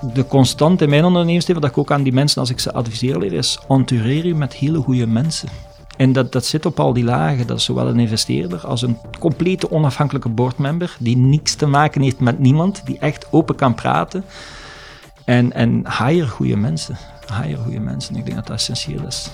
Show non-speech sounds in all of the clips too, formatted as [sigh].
de constante in mijn ondernemersleven, dat ik ook aan die mensen, als ik ze adviseer leer, is entoureer je met hele goede mensen. En dat, dat zit op al die lagen. Dat is zowel een investeerder als een complete onafhankelijke boardmember, die niks te maken heeft met niemand, die echt open kan praten. En, en hire goede mensen. Hire goede mensen. Ik denk dat dat essentieel is.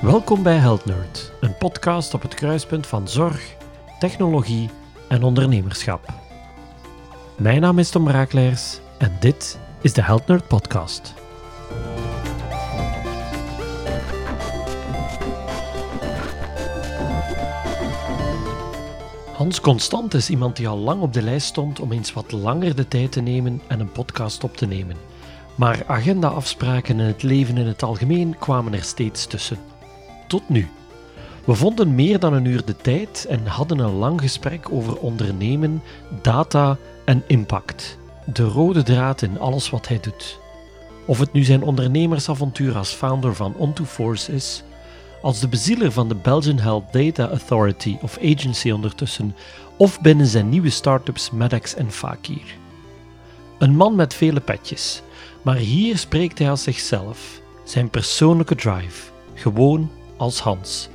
Welkom bij Health Nerd, een podcast op het kruispunt van zorg, technologie en ondernemerschap. Mijn naam is Tom Raakleers en dit is de Health Nerd Podcast. Hans Constant is iemand die al lang op de lijst stond om eens wat langer de tijd te nemen en een podcast op te nemen. Maar agendaafspraken en het leven in het algemeen kwamen er steeds tussen tot nu. We vonden meer dan een uur de tijd en hadden een lang gesprek over ondernemen, data en impact. De rode draad in alles wat hij doet. Of het nu zijn ondernemersavontuur als founder van On2Force is, als de bezieler van de Belgian Health Data Authority of Agency ondertussen, of binnen zijn nieuwe startups Medex en Fakir. Een man met vele petjes, maar hier spreekt hij als zichzelf, zijn persoonlijke drive, gewoon als Hans.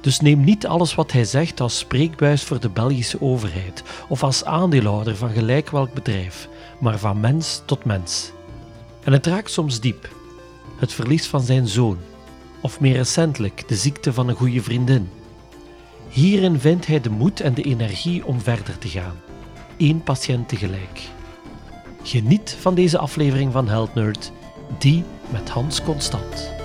Dus neem niet alles wat hij zegt als spreekbuis voor de Belgische overheid of als aandeelhouder van gelijk welk bedrijf, maar van mens tot mens. En het raakt soms diep. Het verlies van zijn zoon, of meer recentelijk de ziekte van een goede vriendin. Hierin vindt hij de moed en de energie om verder te gaan. Eén patiënt tegelijk. Geniet van deze aflevering van Health Nerd, die met Hans Constant.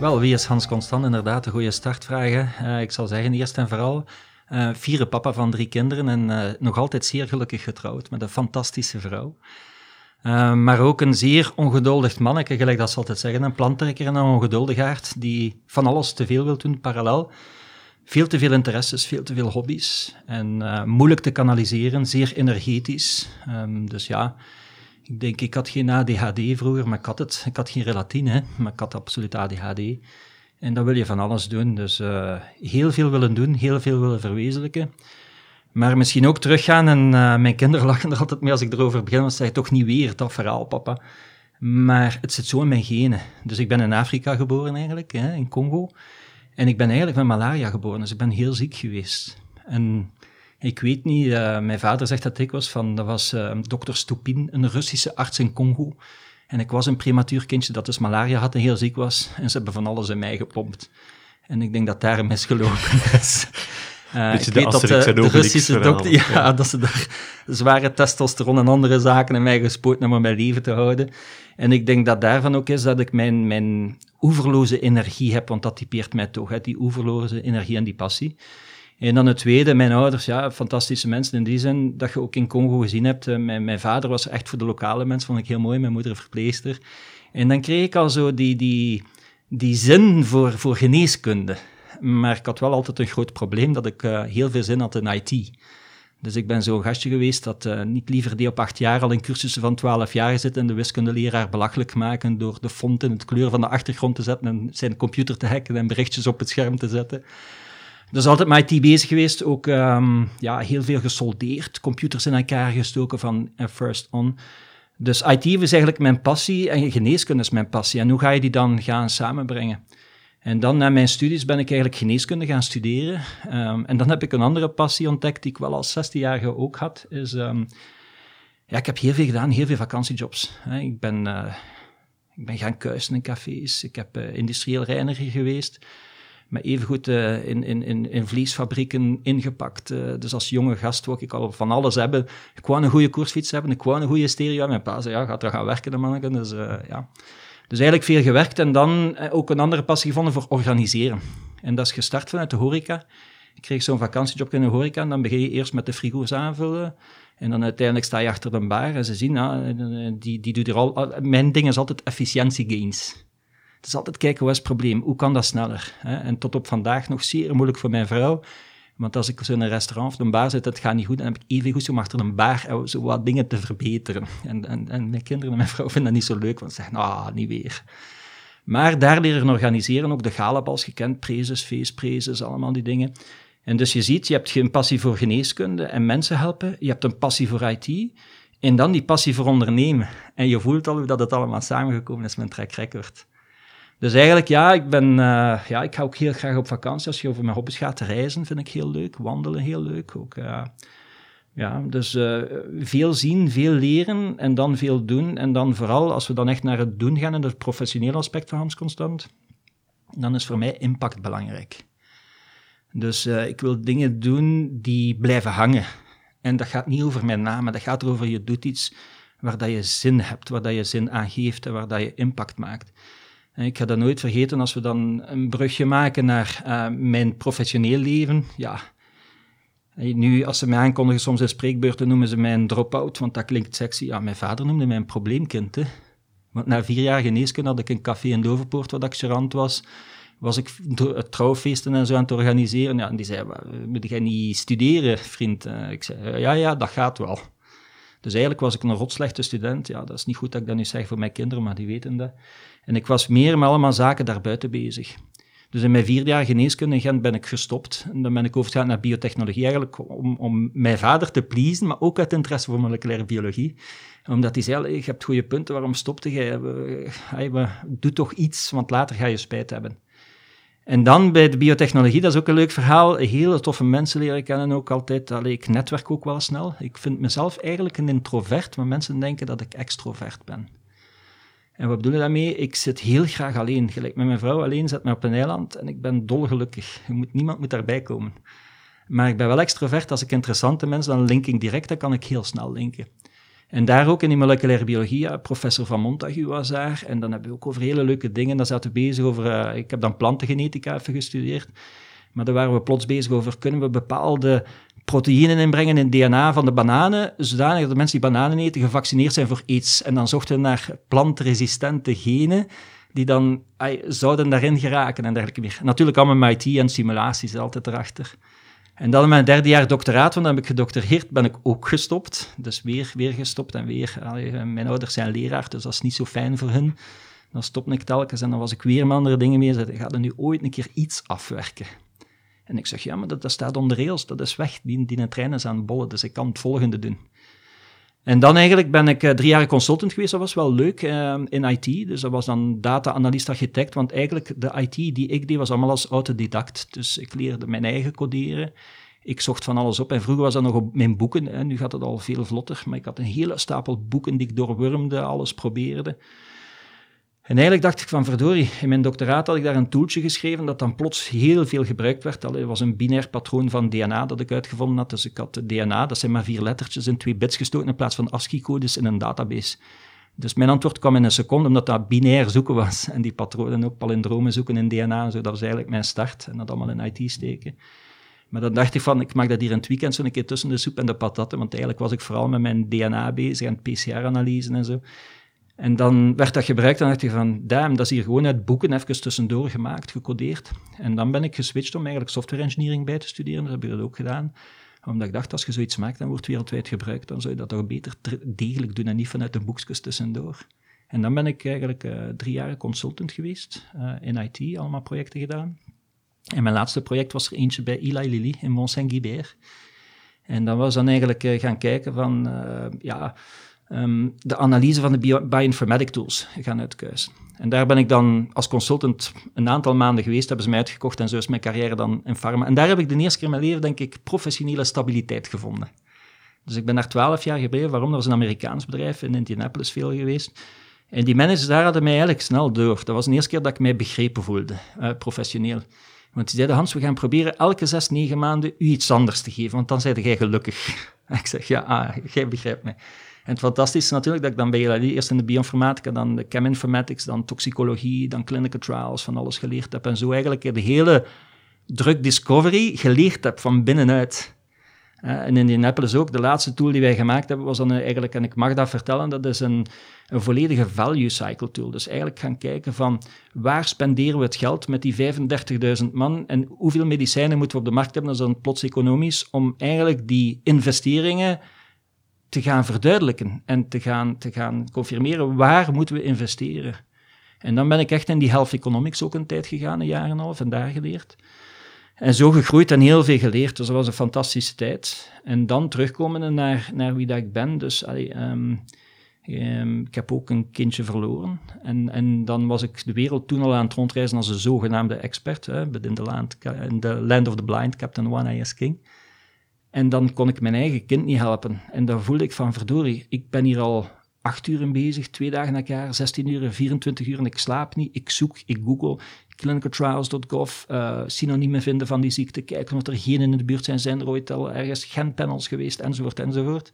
Wel, wie is Hans Constant? Inderdaad, een goede startvraag. Uh, ik zal zeggen, eerst en vooral, uh, vierde papa van drie kinderen en uh, nog altijd zeer gelukkig getrouwd met een fantastische vrouw. maar ook een zeer ongeduldig manneke, gelijk dat ze altijd zeggen, een plantrekker en een ongeduldigaard, die van alles te veel wil doen, parallel. Veel te veel interesses, veel te veel hobby's en moeilijk te kanaliseren, zeer energetisch. Um, dus ja, ik denk, ik had geen ADHD vroeger, maar ik had het. Ik had geen relatine, maar ik had absoluut ADHD. En dan wil je van alles doen. Dus uh, heel veel willen doen, heel veel willen verwezenlijken. Maar misschien ook teruggaan. En uh, mijn kinderen [laughs] lachen er altijd mee als ik erover begin. Dan zeg je toch niet weer dat verhaal, papa. Maar het zit zo in mijn genen. Dus ik ben in Afrika geboren eigenlijk, hè, in Congo. En ik ben eigenlijk met malaria geboren. Dus ik ben heel ziek geweest. En ik weet niet, uh, mijn vader zegt dat ik was van, dat was uh, dokter Stupin, een Russische arts in Congo. En ik was een prematuur kindje dat dus malaria had en heel ziek was. En ze hebben van alles in mij gepompt. En ik denk dat daar een misgelopen [laughs] is. Uh, ik weet dat de, de Russische dokter, ja, [laughs] ja, dat ze daar zware testosteron en andere zaken in mij gespoten hebben om mijn leven te houden. En ik denk dat daarvan ook is dat ik mijn, mijn oeverloze energie heb, want dat typeert mij toch, hè, die oeverloze energie en die passie. En dan het tweede, mijn ouders, ja, fantastische mensen in die zin, dat je ook in Congo gezien hebt. Eh, mijn, mijn vader was echt voor de lokale mensen, vond ik heel mooi, mijn moeder verpleegster. En dan kreeg ik al zo die, die, die zin voor, voor geneeskunde. Maar ik had wel altijd een groot probleem, dat ik uh, heel veel zin had in IT. Dus ik ben zo'n gastje geweest dat uh, niet liever die op acht jaar al in cursussen van twaalf jaar zit en de wiskundeleraar belachelijk maken door de font in het kleur van de achtergrond te zetten en zijn computer te hacken en berichtjes op het scherm te zetten. Dus altijd met IT bezig geweest, ook um, ja, heel veel gesoldeerd, computers in elkaar gestoken van uh, first on. Dus IT is eigenlijk mijn passie en geneeskunde is mijn passie. En hoe ga je die dan gaan samenbrengen? En dan na mijn studies ben ik eigenlijk geneeskunde gaan studeren. Um, en dan heb ik een andere passie ontdekt die ik wel als 16-jarige ook had. Is, um, ja, ik heb heel veel gedaan, heel veel vakantiejobs. Ik ben, uh, ik ben gaan kuisen in cafés, ik heb uh, industrieel reiniger geweest maar evengoed uh, in, in, in, in vleesfabrieken ingepakt. Uh, dus als jonge gast wou ik al van alles hebben. Ik wou een goede koersfiets hebben, ik wou een goede stereo. Mijn pa zei, ja, gaat er gaan werken, de manneken. Dus uh, ja. Dus eigenlijk veel gewerkt en dan ook een andere passie gevonden voor organiseren. En dat is gestart vanuit de horeca. Ik kreeg zo'n vakantiejob in de horeca en dan begin je eerst met de frigo's aanvullen. En dan uiteindelijk sta je achter de bar en ze zien, ja, die, die doet er al... Mijn ding is altijd efficiëntiegains. Het is altijd kijken, wat is het probleem? Hoe kan dat sneller? En tot op vandaag nog zeer moeilijk voor mijn vrouw. Want als ik zo in een restaurant of een bar zit, het gaat niet goed, dan heb ik even goed om achter een bar zo wat dingen te verbeteren. En, en, en mijn kinderen en mijn vrouw [laughs] vinden dat niet zo leuk, want ze zeggen, ah, niet weer. Maar daar leren organiseren, ook de galabals gekend, prezes, feestprezes, allemaal die dingen. En dus je ziet, je hebt een passie voor geneeskunde en mensen helpen, je hebt een passie voor IT, en dan die passie voor ondernemen. En je voelt al hoe dat het allemaal samengekomen is met track record. Dus eigenlijk, ja, ik ben, uh, ja, ik ga ook heel graag op vakantie. Als je over mijn hobby's gaat reizen, vind ik heel leuk. Wandelen heel leuk ook. Ja, dus uh, veel zien, veel leren en dan veel doen. En dan vooral, als we dan echt naar het doen gaan en het professionele aspect van Hans Constant, dan is voor mij impact belangrijk. Dus ik wil dingen doen die blijven hangen. En dat gaat niet over mijn naam, maar dat gaat erover je doet iets waar dat je zin hebt, waar dat je zin aan geeft en waar dat je impact maakt. Ik ga dat nooit vergeten als we dan een brugje maken naar uh, mijn professioneel leven. Ja, nu, als ze mij aankondigen, soms in spreekbeurten noemen ze mij een drop-out, want dat klinkt sexy. Ja, mijn vader noemde mij een probleemkind. Hè. Want na vier jaar geneeskunde had ik een café in Doverpoort, ik gerand was was ik trouwfeesten en zo aan het organiseren. Ja, en die zei, moet jij niet studeren, vriend? Uh, ik zei, ja, ja, dat gaat wel. Dus eigenlijk was ik een rotslechte student. Ja, dat is niet goed dat ik dat nu zeg voor mijn kinderen, maar die weten dat. En ik was meer met allemaal zaken daarbuiten bezig. Dus in mijn vierde jaar geneeskunde in Gent ben ik gestopt. En dan ben ik overgegaan naar biotechnologie, eigenlijk om, om mijn vader te pleasen, maar ook uit interesse voor moleculaire biologie. Omdat hij zei, je hebt goede punten, waarom stopte jij? Doe toch iets, want later ga je spijt hebben. En dan bij de biotechnologie, dat is ook een leuk verhaal. Hele toffe mensen leren kennen ook altijd. Allee, ik netwerk ook wel snel. Ik vind mezelf eigenlijk een introvert, maar mensen denken dat ik extrovert ben. En wat bedoel je daarmee? Ik zit heel graag alleen. Gelijk met mijn vrouw alleen, zet me op een eiland en ik ben dolgelukkig. Niemand moet daarbij komen. Maar ik ben wel extrovert. Als ik interessante mensen, dan link ik direct, dan kan ik heel snel linken. En daar ook in die moleculaire biologie, professor Van Montagu was daar. En dan hebben we ook over hele leuke dingen. Dan zaten we bezig over, uh, ik heb dan plantengenetica even gestudeerd. Maar daar waren we plots bezig over, kunnen we bepaalde proteïnen inbrengen in het DNA van de bananen, zodanig dat de mensen die bananen eten gevaccineerd zijn voor iets. En dan zochten we naar plantresistente genen die dan zouden daarin geraken en dergelijke meer. Natuurlijk allemaal met IT en simulaties altijd erachter. En dan in mijn derde jaar doctoraat, want dan heb ik gedoctoreerd, ben ik ook gestopt. Dus weer, weer gestopt en weer. mijn ouders zijn leraar, dus dat is niet zo fijn voor hen. Dan stopte ik telkens en dan was ik weer met andere dingen mee. Zeiden, ga er nu ooit een keer iets afwerken? En ik zeg, ja, maar dat, dat staat onder rails, dat is weg. Die, die trein is aan het bollen, dus ik kan het volgende doen. En dan eigenlijk ben ik uh, drie jaar consultant geweest. Dat was wel leuk uh, in IT. Dus dat was dan data-analyst-architect. Want eigenlijk de IT die ik deed was allemaal als autodidact. Dus ik leerde mijn eigen coderen. Ik zocht van alles op. En vroeger was dat nog op mijn boeken. Hè. Nu gaat het al veel vlotter. Maar ik had een hele stapel boeken die ik doorwurmde, alles probeerde. En eigenlijk dacht ik van verdorie, in mijn doctoraat had ik daar een toeltje geschreven dat dan plots heel veel gebruikt werd. Het was een binair patroon van DNA dat ik uitgevonden had. Dus ik had DNA, dat zijn maar vier lettertjes in twee bits gestoken in plaats van ASCII-codes in een database. Dus mijn antwoord kwam in een seconde, omdat dat binair zoeken was. En die patronen ook palindromen zoeken in DNA en zo. Dat was eigenlijk mijn start. En dat allemaal in IT steken. Maar dan dacht ik van, ik mag dat hier in het weekend zo een keer tussen de soep en de patatten. Want eigenlijk was ik vooral met mijn DNA bezig en PCR-analyse en zo. En dan werd dat gebruikt en dacht je van, damn, dat is hier gewoon uit boeken even tussendoor gemaakt, gecodeerd. En dan ben ik geswitcht om eigenlijk software engineering bij te studeren, dat heb ik dat ook gedaan. Omdat ik dacht, als je zoiets maakt en wordt wereldwijd gebruikt, dan zou je dat toch beter degelijk doen en niet vanuit de boekjes tussendoor. En dan ben ik eigenlijk uh, drie jaar consultant geweest uh, in IT, allemaal projecten gedaan. En mijn laatste project was er eentje bij Eli Lilly in Mont-Saint-Guibert. En dan was dan eigenlijk uh, gaan kijken van, ja um, de analyse van de bioinformatic tools gaan uitkuisen. En daar ben ik dan als consultant een aantal maanden geweest, hebben ze mij uitgekocht en zo is mijn carrière dan in pharma. En daar heb ik de eerste keer in mijn leven, denk ik, professionele stabiliteit gevonden. Dus ik ben daar twaalf jaar gebleven. Waarom? Dat was een Amerikaans bedrijf in Indianapolis veel geweest. En die managers daar hadden mij eigenlijk snel door. Dat was de eerste keer dat ik mij begrepen voelde, uh, professioneel. Want die zeiden, Hans, we gaan proberen elke zes, negen maanden u iets anders te geven, want dan zijde jij gelukkig. [laughs] ik zeg, ja, ah, jij begrijpt mij. En het fantastische is natuurlijk dat ik dan bij jullie eerst in de bioinformatica, dan de cheminformatics, dan toxicologie, dan clinical trials, van alles geleerd heb. En zo eigenlijk de hele drug discovery geleerd heb van binnenuit. en in Indianapolis ook, de laatste tool die wij gemaakt hebben, was dan eigenlijk, en ik mag dat vertellen, dat is een, een volledige value cycle tool. Dus eigenlijk gaan kijken van waar spenderen we het geld met die 35.000 man en hoeveel medicijnen moeten we op de markt hebben, dat is dan plots economisch, om eigenlijk die investeringen te gaan verduidelijken en te gaan, te gaan confirmeren waar moeten we investeren. En dan ben ik echt in die health economics ook een tijd gegaan, een jaar en een half, en daar geleerd. En zo gegroeid en heel veel geleerd. Dus dat was een fantastische tijd. En dan terugkomen naar, naar wie dat ik ben. Dus ehm, ehm, ik heb ook een kindje verloren. En, en dan was ik de wereld toen al aan het rondreizen als een zogenaamde expert. Hè, in, the land, in the land of the blind, Captain One is King. En dan kon ik mijn eigen kind niet helpen. En dan voelde ik van, verdorie, ik ben hier al acht uur bezig, twee dagen na elkaar, 16 uur, 24 uur en ik slaap niet. Ik zoek, ik google, clinicaltrials.gov, uh, synoniemen vinden van die ziekte, kijken of er geen in de buurt zijn, zijn er ooit al ergens genpanels geweest, enzovoort, enzovoort.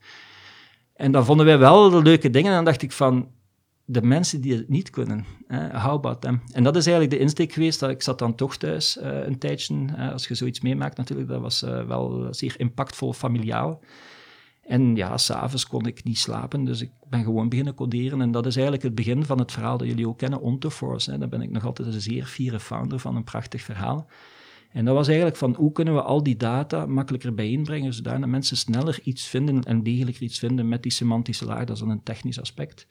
En dan vonden wij wel de leuke dingen en dan dacht ik van, de mensen die het niet kunnen, how about them? En dat is eigenlijk de insteek geweest, dat ik zat dan toch thuis uh, een tijdje, als je zoiets meemaakt natuurlijk, dat was uh, wel zeer impactvol familiaal. En ja, s'avonds kon ik niet slapen, dus ik ben gewoon beginnen coderen. En dat is eigenlijk het begin van het verhaal dat jullie ook kennen, Ontoforce. Hè. Daar ben ik nog altijd een zeer fiere founder van, een prachtig verhaal. En dat was eigenlijk van hoe kunnen we al die data makkelijker bijeenbrengen, zodat mensen sneller iets vinden en degelijker iets vinden met die semantische laag. Dat is dan een technisch aspect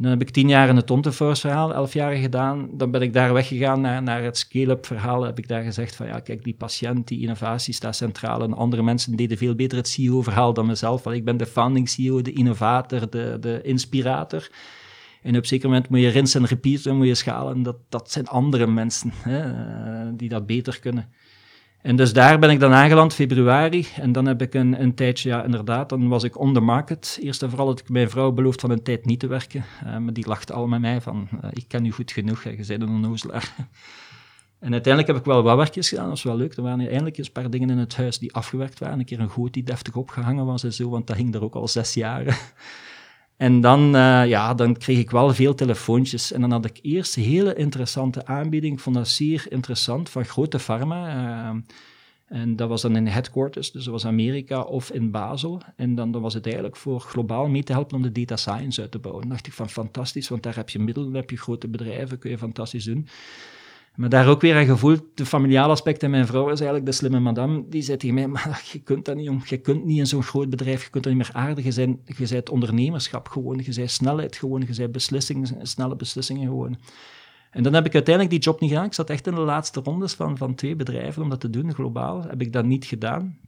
dan heb ik tien jaar in het Tonteforce verhaal, elf jaar gedaan. Dan ben ik daar weggegaan naar, naar het scale-up verhaal. Heb ik daar gezegd van, ja, kijk, die patiënt, die innovatie staat centraal. En andere mensen deden veel beter het CEO-verhaal dan mezelf. Want ik ben de founding CEO, de innovator, de, de inspirator. En op een zeker moment moet je rinsen en repeat, moet je schalen. Dat, dat zijn andere mensen hè, die dat beter kunnen. En dus daar ben ik dan aangeland, februari. En dan heb ik een, een tijdje, ja, inderdaad, dan was ik on the market. Eerst en vooral had ik mijn vrouw beloofd van een tijd niet te werken. Uh, maar die lachte al met mij van, uh, ik ken u goed genoeg, je bent een onnozelaar. [laughs] en uiteindelijk heb ik wel wat werkjes gedaan, dat was wel leuk. Er waren eindelijk een paar dingen in het huis die afgewerkt waren. Een keer een goot die deftig opgehangen was en zo, want dat hing er ook al zes jaren. En dan, uh, ja, dan kreeg ik wel veel telefoontjes. En dan had ik eerst een hele interessante aanbieding. Ik vond dat zeer interessant van grote pharma. Uh, en dat was dan in headquarters, dus dat was Amerika of in Basel. En dan, dan was het eigenlijk voor globaal mee te helpen om de data science uit te bouwen. Dan dacht ik van fantastisch, want daar heb je middelen, heb je grote bedrijven, kun je fantastisch doen. Maar daar ook weer aan gevoeld, de familiale aspect. En mijn vrouw is eigenlijk de slimme madame, die zei tegen mij, maar [laughs] je kunt dat niet, je kunt niet in zo'n groot bedrijf, je kunt dat niet meer aardig. Je bent, je bent ondernemerschap gewoon, je bent snelheid gewoon, je bent beslissingen, snelle beslissingen gewoon. En dan heb ik uiteindelijk die job niet gedaan. Ik zat echt in de laatste rondes van, van twee bedrijven om dat te doen, globaal. Heb ik dat niet gedaan.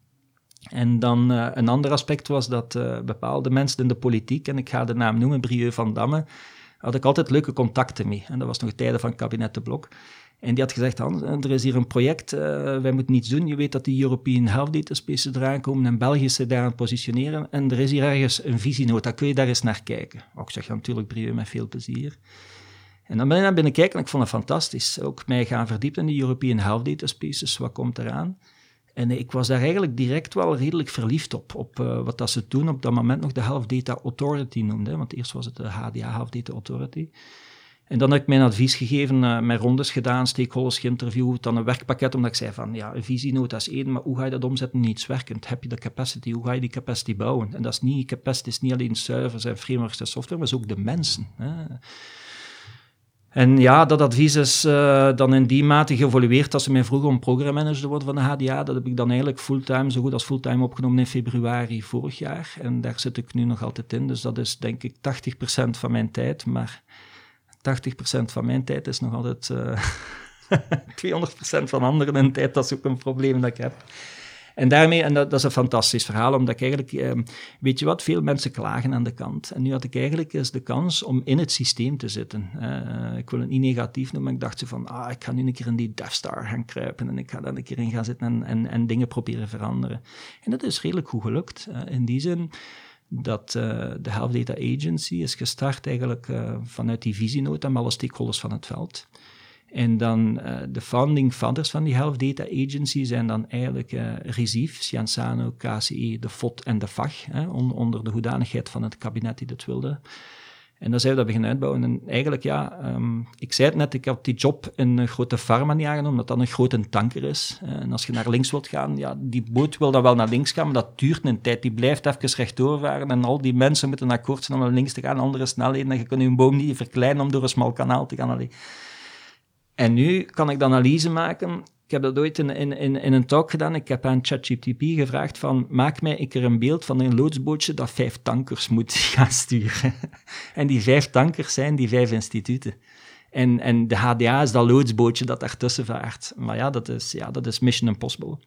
En dan uh, een ander aspect was dat uh, bepaalde mensen in de politiek, en ik ga de naam noemen, Brieux van Damme, had ik altijd leuke contacten mee. En dat was nog tijden van kabinet de Blok. En die had gezegd, er is hier een project, uh, wij moeten niets doen. Je weet dat die European Health Data Spaces eraan komen en België aan het positioneren. En er is hier ergens een visienota, kun je daar eens naar kijken? Ik zeg natuurlijk brieven met veel plezier. En dan ben ik naar binnen kijken en ik vond het fantastisch. Ook mij gaan verdiepen in die European Health Data Spaces, wat komt eraan? En ik was daar eigenlijk direct wel redelijk verliefd op, op uh, wat dat ze toen op dat moment nog de Health Data Authority noemden. Want eerst was het de HDA Health Data Authority. En dan heb ik mijn advies gegeven, uh, mijn rondes gedaan, stakeholders geïnterviewd, dan een werkpakket, omdat ik zei van, ja, een visienota is één, maar hoe ga je dat omzetten in iets werkend? Heb je de capacity? Hoe ga je die capacity bouwen? En dat is niet, capacity is niet alleen servers en frameworks en software, maar is ook de mensen. Hè. En ja, dat advies is uh, dan in die mate geëvolueerd als ze mij vroegen om programmanager te worden van de HDA. Dat heb ik dan eigenlijk fulltime, zo goed als fulltime opgenomen in februari vorig jaar. En daar zit ik nu nog altijd in. Dus dat is denk ik 80% van mijn tijd. Maar 80% van mijn tijd is nog altijd uh, eh, [laughs] 200% van anderen in tijd. Dat is ook een probleem dat ik heb. En daarmee, en dat, dat, is een fantastisch verhaal, omdat ik eigenlijk, eh, weet je wat, veel mensen klagen aan de kant. En nu had ik eigenlijk eens de kans om in het systeem te zitten. Uh, ik wil het niet negatief noemen, maar ik dacht zo van, ah, ik ga nu een keer in die Death Star gaan kruipen en ik ga daar een keer in gaan zitten en, en, en dingen proberen veranderen. En dat is redelijk goed gelukt. Uh, in die zin dat uh, de Health Data Agency is gestart eigenlijk uh, vanuit die visienota met alle stakeholders van het veld. En dan uh, de founding fathers van die Health Data Agency zijn dan eigenlijk uh, Recief, KCE, de FOT en de FAG, hè, on, onder de hoedanigheid van het kabinet die dat wilde. En dan zijn we dat beginnen uitbouwen. En eigenlijk, ja, ehm, ik zei het net, ik had die job in een grote pharma niet aangenomen, omdat dat een grote tanker is. En als je naar links wilt gaan, ja, die boot wil dan wel naar links gaan, maar dat duurt een tijd. Die blijft even rechtdoor varen en al die mensen moeten akkoord zijn om naar links te gaan, andere snelheden. En je kunt je boom niet verkleinen om door een smal kanaal te gaan. Allee. En nu kan ik de analyse maken ik heb dat ooit in, in, in, een talk gedaan. Ik heb aan ChatGPT gevraagd van, maak mij ik er een beeld van een loodsbootje dat vijf tankers moet [laughs] gaan sturen. en die vijf tankers zijn die vijf instituten. En, en de HDA is dat loodsbootje dat daartussen vaart. Maar ja, dat is, ja, dat is Mission Impossible.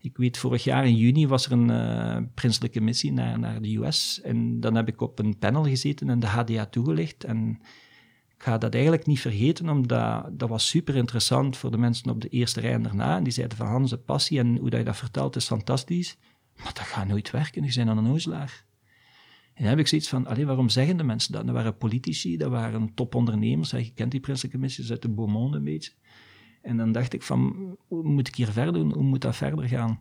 Ik weet, vorig jaar in juni was er een uh, prinselijke missie naar, naar de US. En dan heb ik op een panel gezeten en de HDA toegelicht. En ga dat eigenlijk niet vergeten, omdat dat was super interessant voor de mensen op de eerste rij en daarna. En die zeiden van Hans, de passie en hoe dat je dat vertelt is fantastisch. Maar dat gaat nooit werken, je bent aan een ozelaar. En dan heb ik zoiets van, allee, waarom zeggen de mensen dat? Dat waren politici, dat waren topondernemers. Je kent die prinselijke missies uit de Beaumont een beetje. En dan dacht ik van, hoe moet ik hier verder doen? Hoe moet dat verder gaan?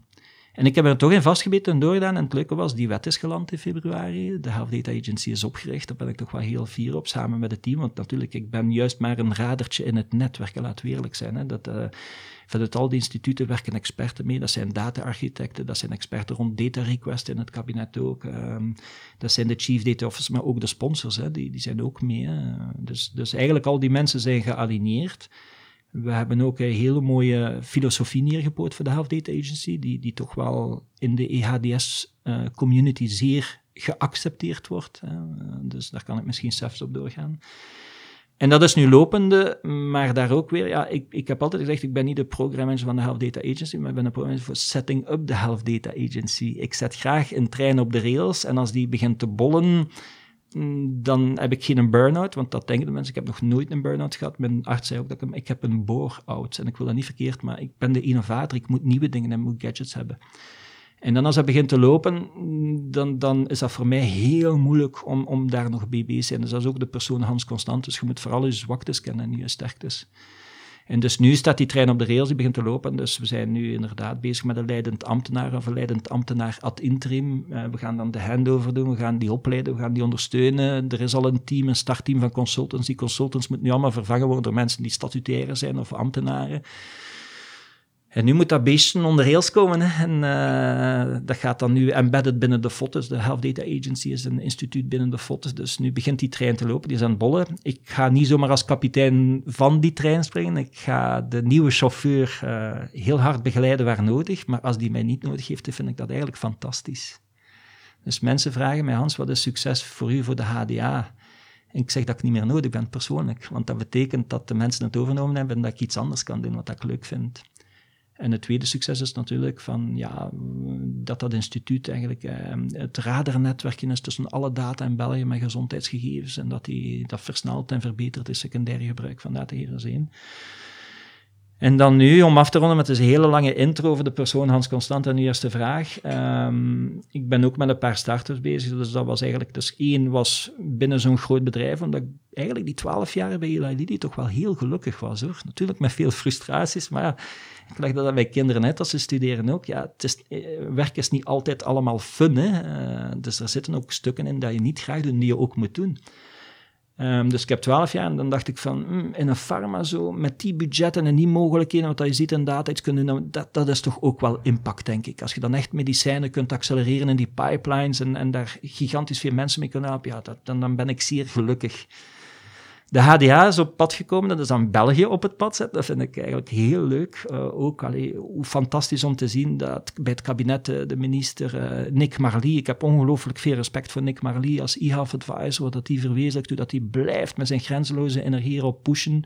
En ik heb er toch in vastgebeten en doorgedaan. En het leuke was, die wet is geland in februari. De Health Data Agency is opgericht. Daar ben ik toch wel heel fier op, samen met het team. Want natuurlijk, ik ben juist maar een radertje in het netwerk. Laat we eerlijk zijn. Hè. Dat, uh, vanuit al die instituten werken experten mee. Dat zijn data-architecten, dat zijn experten rond data request in het kabinet ook. Um, dat zijn de chief data officers, maar ook de sponsors, hè, die, die zijn ook mee. Dus, dus eigenlijk al die mensen zijn gealigneerd. We hebben ook een hele mooie filosofie neergepoot voor de Health Data Agency, die, die toch wel in de EHDS-community uh, zeer geaccepteerd wordt. Dus daar kan ik misschien zelfs op doorgaan. En dat is nu lopende, maar daar ook weer, ja, ik, ik heb altijd gezegd, ik ben niet de programmanager van de Health Data Agency, maar ik ben de programmanager voor setting up the Health Data Agency. Ik zet graag een trein op de rails en als die begint te bollen, dan heb ik geen burn-out, want dat denken de mensen. Ik heb nog nooit een burn-out gehad. Mijn arts zei ook dat ik, ik heb een bore-out. En ik wil dat niet verkeerd, maar ik ben de innovator. Ik moet nieuwe dingen en moet gadgets hebben. En dan als dat begint te lopen, dan, dan is dat voor mij heel moeilijk om, om daar nog bij te zijn. Dus dat is ook de persoon Hans Constantus. Je moet vooral je zwaktes kennen en je sterktes. En dus nu staat die trein op de rails, die begint te lopen. Dus we zijn nu inderdaad bezig met een leidend ambtenaar of een leidend ambtenaar ad interim. Uh, we gaan dan de handover doen, we gaan die opleiden, we gaan die ondersteunen. Er is al een team, een startteam van consultants. Die consultants moeten nu allemaal vervangen worden door mensen die statutaire zijn of ambtenaren. En nu moet dat beestje onder rails komen. Hè. En uh, dat gaat dan nu embedded binnen de FOTS. De Health Data Agency is een instituut binnen de FOTS. Dus nu begint die trein te lopen, die is aan het bollen. Ik ga niet zomaar als kapitein van die trein springen. Ik ga de nieuwe chauffeur uh, heel hard begeleiden waar nodig. Maar als die mij niet nodig heeft, dan vind ik dat eigenlijk fantastisch. Dus mensen vragen mij, Hans, wat is succes voor u voor de HDA? En ik zeg dat ik niet meer nodig ben persoonlijk. Want dat betekent dat de mensen het overgenomen hebben en dat ik iets anders kan doen wat ik leuk vind. En het tweede succes is natuurlijk van, ja, dat dat instituut eigenlijk eh, het radernetwerkje is tussen alle data in België met gezondheidsgegevens en dat die, dat versneld en verbeterd is secundair gebruik van data hier. En dan nu, om af te ronden met een hele lange intro over de persoon Hans Constant en uw eerste vraag. Um, ik ben ook met een paar starters bezig, dus dat was eigenlijk, dus één was binnen zo'n groot bedrijf, omdat ik eigenlijk die twaalf jaar bij Eli Lilly toch wel heel gelukkig was hoor. Natuurlijk met veel frustraties, maar ik leg dat bij kinderen uit als ze studeren ook. Ja, het is, eh, werk is niet altijd allemaal fun, hè. Uh, dus er zitten ook stukken in dat je niet graag doet, die je ook moet doen. Um, dus ik heb twaalf jaar en dan dacht ik van, mm, in een pharma zo, met die budgetten en die mogelijkheden, wat je ziet in data iets kunnen doen, dat, dat is toch ook wel impact, denk ik. Als je dan echt medicijnen kunt accelereren in die pipelines en, en daar gigantisch veel mensen mee kunnen helpen, ja, dat, dan, dan ben ik zeer gelukkig. De HDA is op pad gekomen, dat is dan België op het pad zet. Dat vind ik eigenlijk heel leuk. Uh, ook allee, hoe fantastisch om te zien dat bij het kabinet de, de minister uh, Nick Marlie, ik heb ongelooflijk veel respect voor Nick Marlie als e-health advisor, dat hij verwezenlijkt, dat hij blijft met zijn grenzeloze energie erop pushen.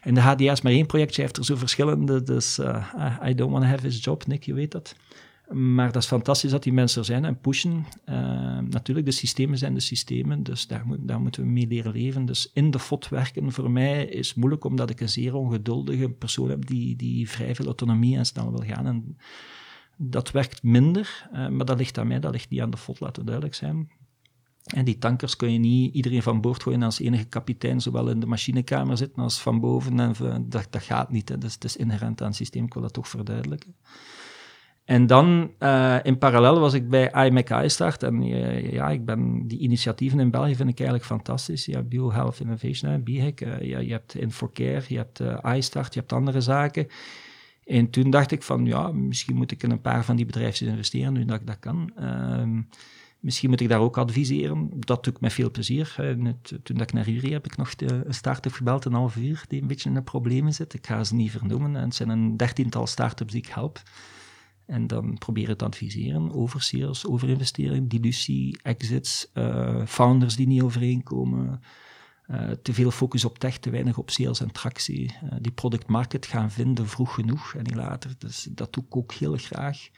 En de HDA is maar één projectje, hij heeft er zo verschillende, dus I don't want to have his job, Nick, je weet dat. Maar dat is fantastisch dat die mensen er zijn en pushen. Uh, natuurlijk, de systemen zijn de systemen, dus daar, moet, daar moeten we mee leren leven. Dus in de FOT werken voor mij is moeilijk, omdat ik een zeer ongeduldige persoon heb die, die vrij veel autonomie en snel wil gaan. En dat werkt minder, uh, maar dat ligt aan mij, dat ligt niet aan de FOT, laten we duidelijk zijn. En die tankers kun je niet iedereen van boord gooien als enige kapitein, zowel in de machinekamer zitten als van boven. En, dat, dat gaat niet, hè. Dus het is inherent aan het systeem, ik wil dat toch verduidelijken. En dan uh, in parallel was ik bij iMac start En uh, ja, ik ben die initiatieven in België vind ik eigenlijk fantastisch. Je hebt BioHealth Innovation, uh, ja, je hebt InfoCare, je hebt iStart, je hebt andere zaken. En toen dacht ik van, ja, misschien moet ik in een paar van die bedrijven investeren, nu dat ik dat kan. Ehm, misschien moet ik daar ook adviseren. Dat doe ik met veel plezier. toen ik naar jullie heb ik nog een start-up gebeld, een half uur, die een beetje in de problemen zit. Ik ga ze niet vernoemen. En het zijn een dertiental start-ups die ik help. En dan proberen te adviseren over sales, over investeringen, dilutie, exits, uh, founders die niet overeenkomen. Uh, te veel focus op tech, te weinig op sales en tractie. Uh, die product market gaan vinden vroeg genoeg en niet later. Dus dat doe ik ook heel graag.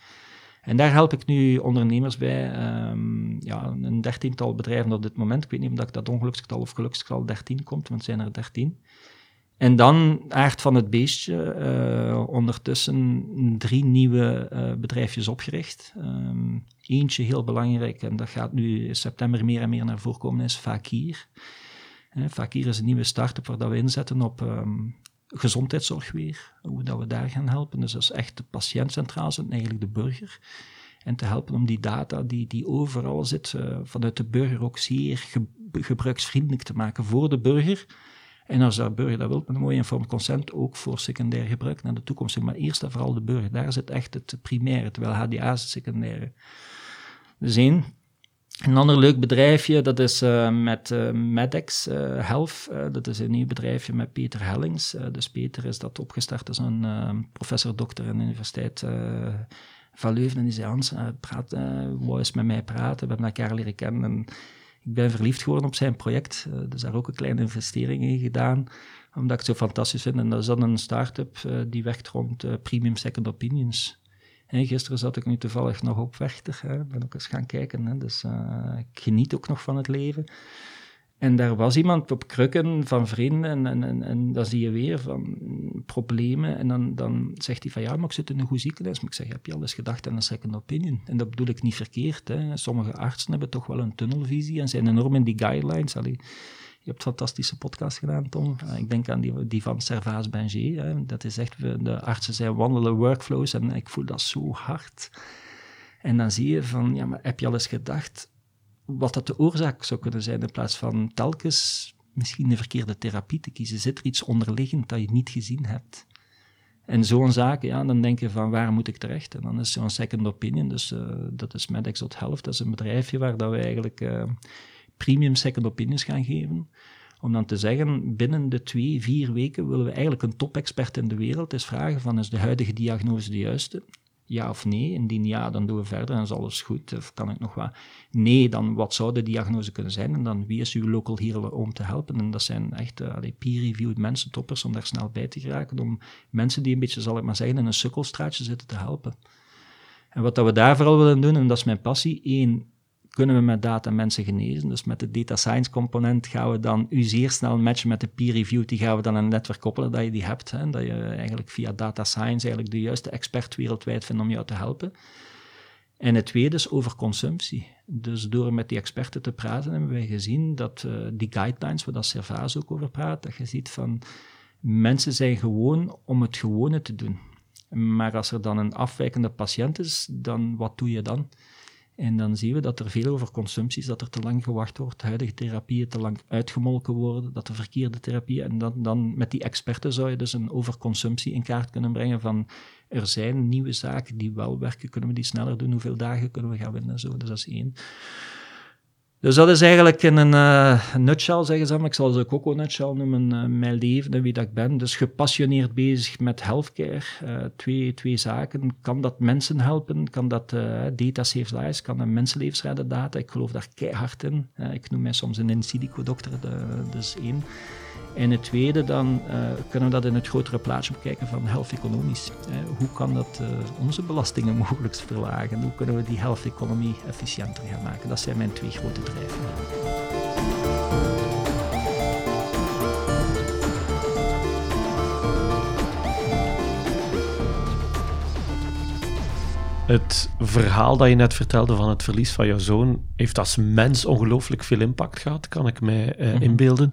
En daar help ik nu ondernemers bij. Um, ja, een dertiental bedrijven op dit moment. Ik weet niet of dat ongeluksgetal of geluksgetal 13 komt, want het zijn er 13. En dan, aard van het beestje, uh, ondertussen drie nieuwe uh, bedrijfjes opgericht. Um, eentje heel belangrijk, en dat gaat nu in september meer en meer naar voren komen, is Fakir. Uh, Fakir is een nieuwe start-up waar dat we inzetten op um, gezondheidszorg weer. Hoe dat we daar gaan helpen. Dus dat is echt de patiënt centraal zetten, eigenlijk de burger. En te helpen om die data die, die overal zit, vanuit de burger ook zeer ge gebruiksvriendelijk te maken voor de burger en als de burger dat wil, met een mooi informed consent, ook voor secundair gebruik naar de toekomst. Maar eerst en vooral de burger, daar zit echt het primaire, terwijl HDA is het secundaire. Dus één. Een ander leuk bedrijfje, dat is uh, met uh, Medex uh, Health. dat is een nieuw bedrijfje met Peter Hellings. dus Peter is dat opgestart als een professor-dokter aan de Universiteit van Leuven. En die zei, Hans, praat, wou eens met mij praten. We hebben elkaar leren kennen. Ik ben verliefd geworden op zijn project. Uh, dus daar ook een kleine investering in gedaan, omdat ik het zo fantastisch vind. En dat is dan een start-up uh, die werkt rond uh, premium second opinions. En gisteren zat ik nu toevallig nog op Werchter, hè, ben ook eens gaan kijken. Hè, dus ik geniet ook nog van het leven. En daar was iemand op krukken van vrienden en, en, en, dan zie je weer van problemen. En dan, dan zegt hij van ja, maar ik zit in een goed ziekenhuis. Maar ik zeg, heb je al eens gedacht aan een second opinion? En dat bedoel ik niet verkeerd. Hè. Sommige artsen hebben toch wel een tunnelvisie en zijn enorm in die guidelines. Allee, je hebt fantastische podcast gedaan, Tom. Ik denk aan die, die van Servaas. Hè. Dat is echt, de artsen zijn wandelen workflows en ik voel dat zo hard. En dan zie je van, ja, maar heb je al eens gedacht wat dat de oorzaak zou kunnen zijn, in plaats van telkens misschien de verkeerde therapie te kiezen. Zit er iets onderliggend dat je niet gezien hebt? En zo'n zaak, ja, dan denk je van waar moet ik terecht? En dan is zo'n second opinion, dus uh, dat is MedExot Health, dat is een bedrijfje waar dat we eigenlijk uh, premium second opinions gaan geven. Om dan te zeggen, binnen de twee, vier weken willen we eigenlijk een top-expert in de wereld eens vragen van is de huidige diagnose de juiste? Ja of nee? Indien ja, dan doen we verder en is alles goed. Of kan ik nog wat? Nee, dan wat zou de diagnose kunnen zijn? En dan wie is uw local healer om te helpen? En dat zijn echt uh, peer-reviewed mensen, toppers, om daar snel bij te geraken. Om mensen die een beetje, zal ik maar zeggen, in een sukkelstraatje zitten te helpen. En wat dat we daar vooral willen doen, en dat is mijn passie, één, kunnen we met data mensen genezen. Dus met de data science component gaan we dan u zeer snel matchen met de peer review. Die gaan we dan een netwerk koppelen dat je die hebt. Hè, dat je eigenlijk via data science eigenlijk de juiste expert wereldwijd vindt om jou te helpen. En het tweede is over consumptie. Dus door met die experten te praten hebben wij gezien dat uh, die guidelines, waar dat Servaas ook over praat, dat je ziet van mensen zijn gewoon om het gewone te doen. Maar als er dan een afwijkende patiënt is, dan wat doe je dan? En dan zien we dat er veel over consumptie is, dat er te lang gewacht wordt, huidige therapieën te lang uitgemolken worden, dat de verkeerde therapieën, en dan, dan met die experten zou je dus een overconsumptie in kaart kunnen brengen van er zijn nieuwe zaken die wel werken, kunnen we die sneller doen, hoeveel dagen kunnen we gaan winnen, zo. Dus dat is één. Dus dat is eigenlijk in een uh, nutshell, zeggen ze maar. Ik zal ze ook een nutshell noemen, uh, mijn leven en wie dat ik ben. Dus gepassioneerd bezig met healthcare. Uh, twee, twee zaken. Kan dat mensen helpen? Kan dat data saves lives? Kan dat mensenlevens redden data? Ik geloof daar keihard in. ik noem mij soms een in silico dokter, dus één. En het tweede, dan uh, kunnen we dat in het grotere plaatje bekijken van health economisch. hoe kan dat uh, onze belastingen [laughs] mogelijk verlagen? Hoe kunnen we die health economy efficiënter gaan maken? Dat zijn mijn twee grote drijfveren. Het verhaal dat je net vertelde van het verlies van jouw zoon heeft als mens ongelooflijk veel impact gehad, kan ik mij uh, inbeelden.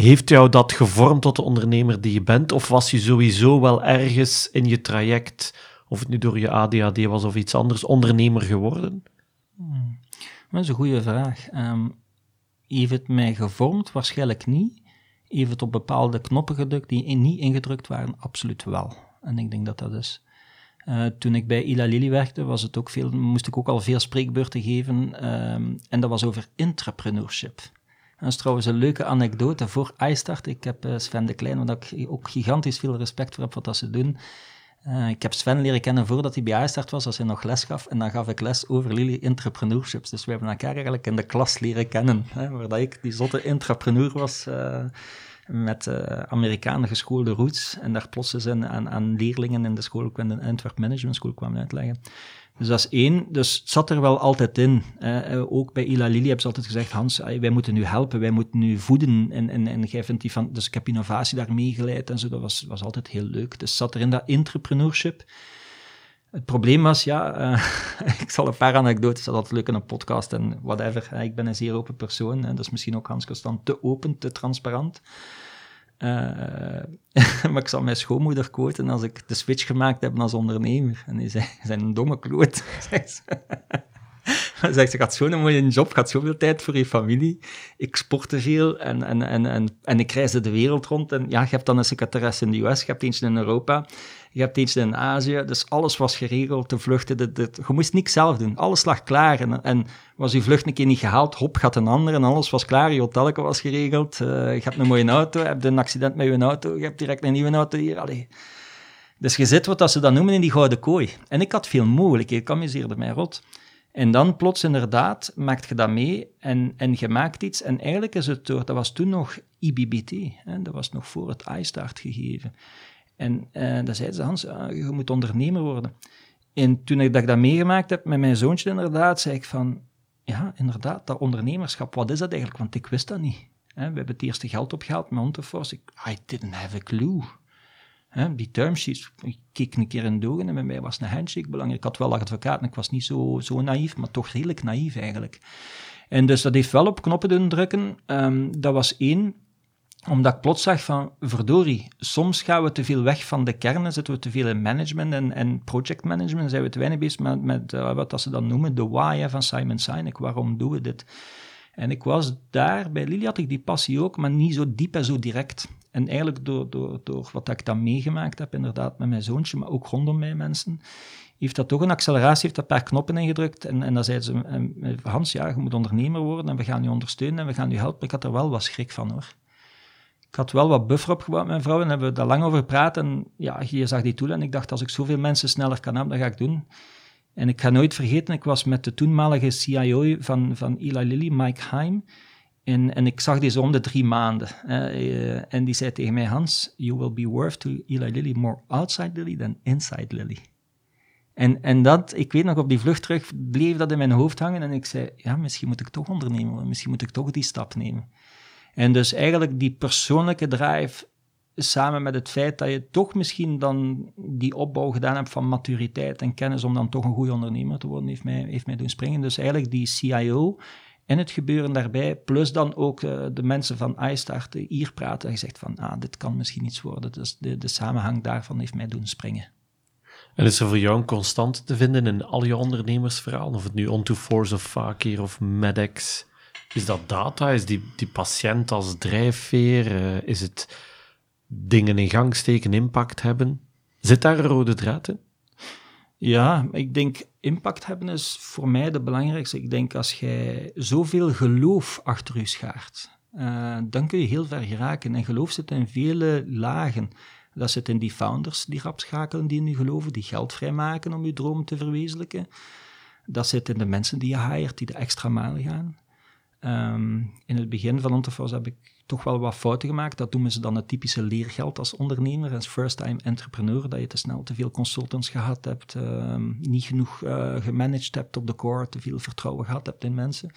Heeft jou dat gevormd tot de ondernemer die je bent? Of was je sowieso wel ergens in je traject of het nu door je ADHD was of iets anders, ondernemer geworden? Hmm. Dat is een goede vraag. Um, heeft het mij gevormd? Waarschijnlijk niet. Heeft het op bepaalde knoppen gedrukt die niet ingedrukt waren? Absoluut wel. En ik denk dat dat is. Uh, toen ik bij Ila Lily werkte, was het ook veel, moest ik ook al veel spreekbeurten geven. Um, en dat was over intrapreneurship. Dat is trouwens een leuke anekdote voor iStart. Ik heb uh, Sven de Klein, waar ik ook gigantisch veel respect voor heb wat ze doen. Uh, ik heb Sven leren kennen voordat hij bij iStart was, als hij nog les gaf. En dan gaf ik les over Lily Entrepreneurships. Dus we hebben elkaar eigenlijk in de klas leren kennen. Hè, waar ik die zotte entrepreneur was uh, met uh, Amerikanen geschoolde roots. En daar plots eens aan, aan leerlingen in de school, ook in de Antwerp Management School, kwamen uitleggen. Dus dat is één. Dus het zat er wel altijd in. Uh, ook bij Ila Lili hebben ze altijd gezegd, Hans, wij moeten nu helpen, wij moeten nu voeden. En, en, en jij vindt die van... Dus ik heb innovatie daar meegeleid en zo. Dat was, was altijd heel leuk. Dus het zat er in dat entrepreneurship. Het probleem was, ja, uh, [laughs] ik zal een paar anekdotes, dat leuk in een podcast en whatever. ik ben een zeer open persoon en dat is misschien ook Hans Constant te open, te transparant. Uh, [laughs] maar ik zal mijn schoonmoeder quoten als ik de switch gemaakt heb als ondernemer. En die zei, zijn een domme kloot. [laughs] [laughs] zegt ze, gaat zo'n mooie job, gaat zoveel tijd voor je familie. Ik sportte veel en, en, en, en, en ik reisde de wereld rond. En ja, je hebt dan een secretaresse in de US, je hebt eentje in Europa, je hebt eentje in Azië. Dus alles was geregeld, de vluchten, de, je moest niks zelf doen. Alles lag klaar. En, en was je vlucht een keer niet gehaald, hop, gaat een ander en alles was klaar. Je hotel was geregeld, uh, je hebt een mooie auto, je hebt een accident met je auto, je hebt direct een nieuwe auto hier. Allee. Dus je zit wat ze dat noemen in die gouden kooi. En ik had veel mogelijkheden, ik amuseerde mij rot. En dan plots inderdaad maakt je dat mee en, en je maakt iets. En eigenlijk is het door, dat was toen nog IBBT, hè, dat was nog voor het iStart gegeven. En uh, zeiden ze, Hans, uh, je moet ondernemer worden. En toen ik dat, dat meegemaakt heb met mijn zoontje inderdaad, zei ik van, ja, inderdaad, dat ondernemerschap, wat is dat eigenlijk? Want ik wist dat niet. We hebben het eerste geld opgehaald met Onteforce. Ik, I didn't have a clue. Hè, die termsheets, ik keek een keer in dogen en bij mij was een handshake belangrijk. Ik had wel advocaat en ik was niet zo, zo naïef, maar toch redelijk naïef eigenlijk. En dus dat heeft wel op knoppen doen drukken. Um, dat was één, omdat ik plots zag van, verdorie, soms gaan we te veel weg van de kern, zitten we te veel in management en, en projectmanagement, zijn we te weinig bezig met, uh, wat dat ze dan noemen, de why van Simon Sinek, waarom doen we dit? En ik was daar, bij Lili had ik die passie ook, maar niet zo diep en zo direct. En eigenlijk door, door, door wat ik dan meegemaakt heb, inderdaad met mijn zoontje, maar ook rondom mij mensen, heeft dat toch een acceleratie, heeft dat paar knoppen ingedrukt. En, en dan zeiden ze, eh, Hans, ja, je moet ondernemer worden en we gaan je ondersteunen en we gaan je helpen. Ik had er wel wat schrik van, hoor. Ik had wel wat buffer opgebouwd met mijn vrouw en hebben we daar lang over gepraat. En ja, je zag die toe en ik dacht, als ik zoveel mensen sneller kan hebben, dat ga ik doen. En ik ga nooit vergeten, ik was met de toenmalige CIO van, van Eli Lilly, Mike Heim. En, en ik zag die zo om de drie maanden. Uh, en die zei tegen mij, Hans, you will be worth to Eli Lilly more outside Lilly than inside Lilly. En, en dat, ik weet nog, op die vlucht terug bleef dat in mijn hoofd hangen. En ik zei, ja, misschien moet ik toch ondernemen. Misschien moet ik toch die stap nemen. En dus eigenlijk die persoonlijke drive, samen met het feit dat je toch misschien dan die opbouw gedaan hebt van maturiteit en kennis om dan toch een goede ondernemer te worden, heeft mij, heeft mij doen springen. Dus eigenlijk die CIO en het gebeuren daarbij, plus dan ook uh, de mensen van iStart hier praten en gezegd van, ah, dit kan misschien iets worden. Dus de, de samenhang daarvan heeft mij doen springen. En is er voor jou een constante te vinden in al je ondernemersverhalen? Of het nu On2Force of Fakir of Medex? Is dat data? Is die, die patiënt als drijfveer? Uh, is het dingen in gang steken, impact hebben? Zit daar een rode draad in? Ja, ik denk impact hebben is voor mij de belangrijkste. Ik denk als jij zoveel geloof achter je schaart, uh, dan kun je heel ver geraken. En geloof zit in vele lagen. Dat zit in die founders die rap schakelen, die in je geloven, die geld vrijmaken om je droom te verwezenlijken. Dat zit in de mensen die je hired, die de extra mijl gaan. Um, in het begin van Ontefos heb ik toch wel wat fouten gemaakt. Dat noemen ze dan het typische leergeld als ondernemer, als first-time entrepreneur, dat je te snel te veel consultants gehad hebt, um, niet genoeg uh, gemanaged hebt op de core, te veel vertrouwen gehad hebt in mensen.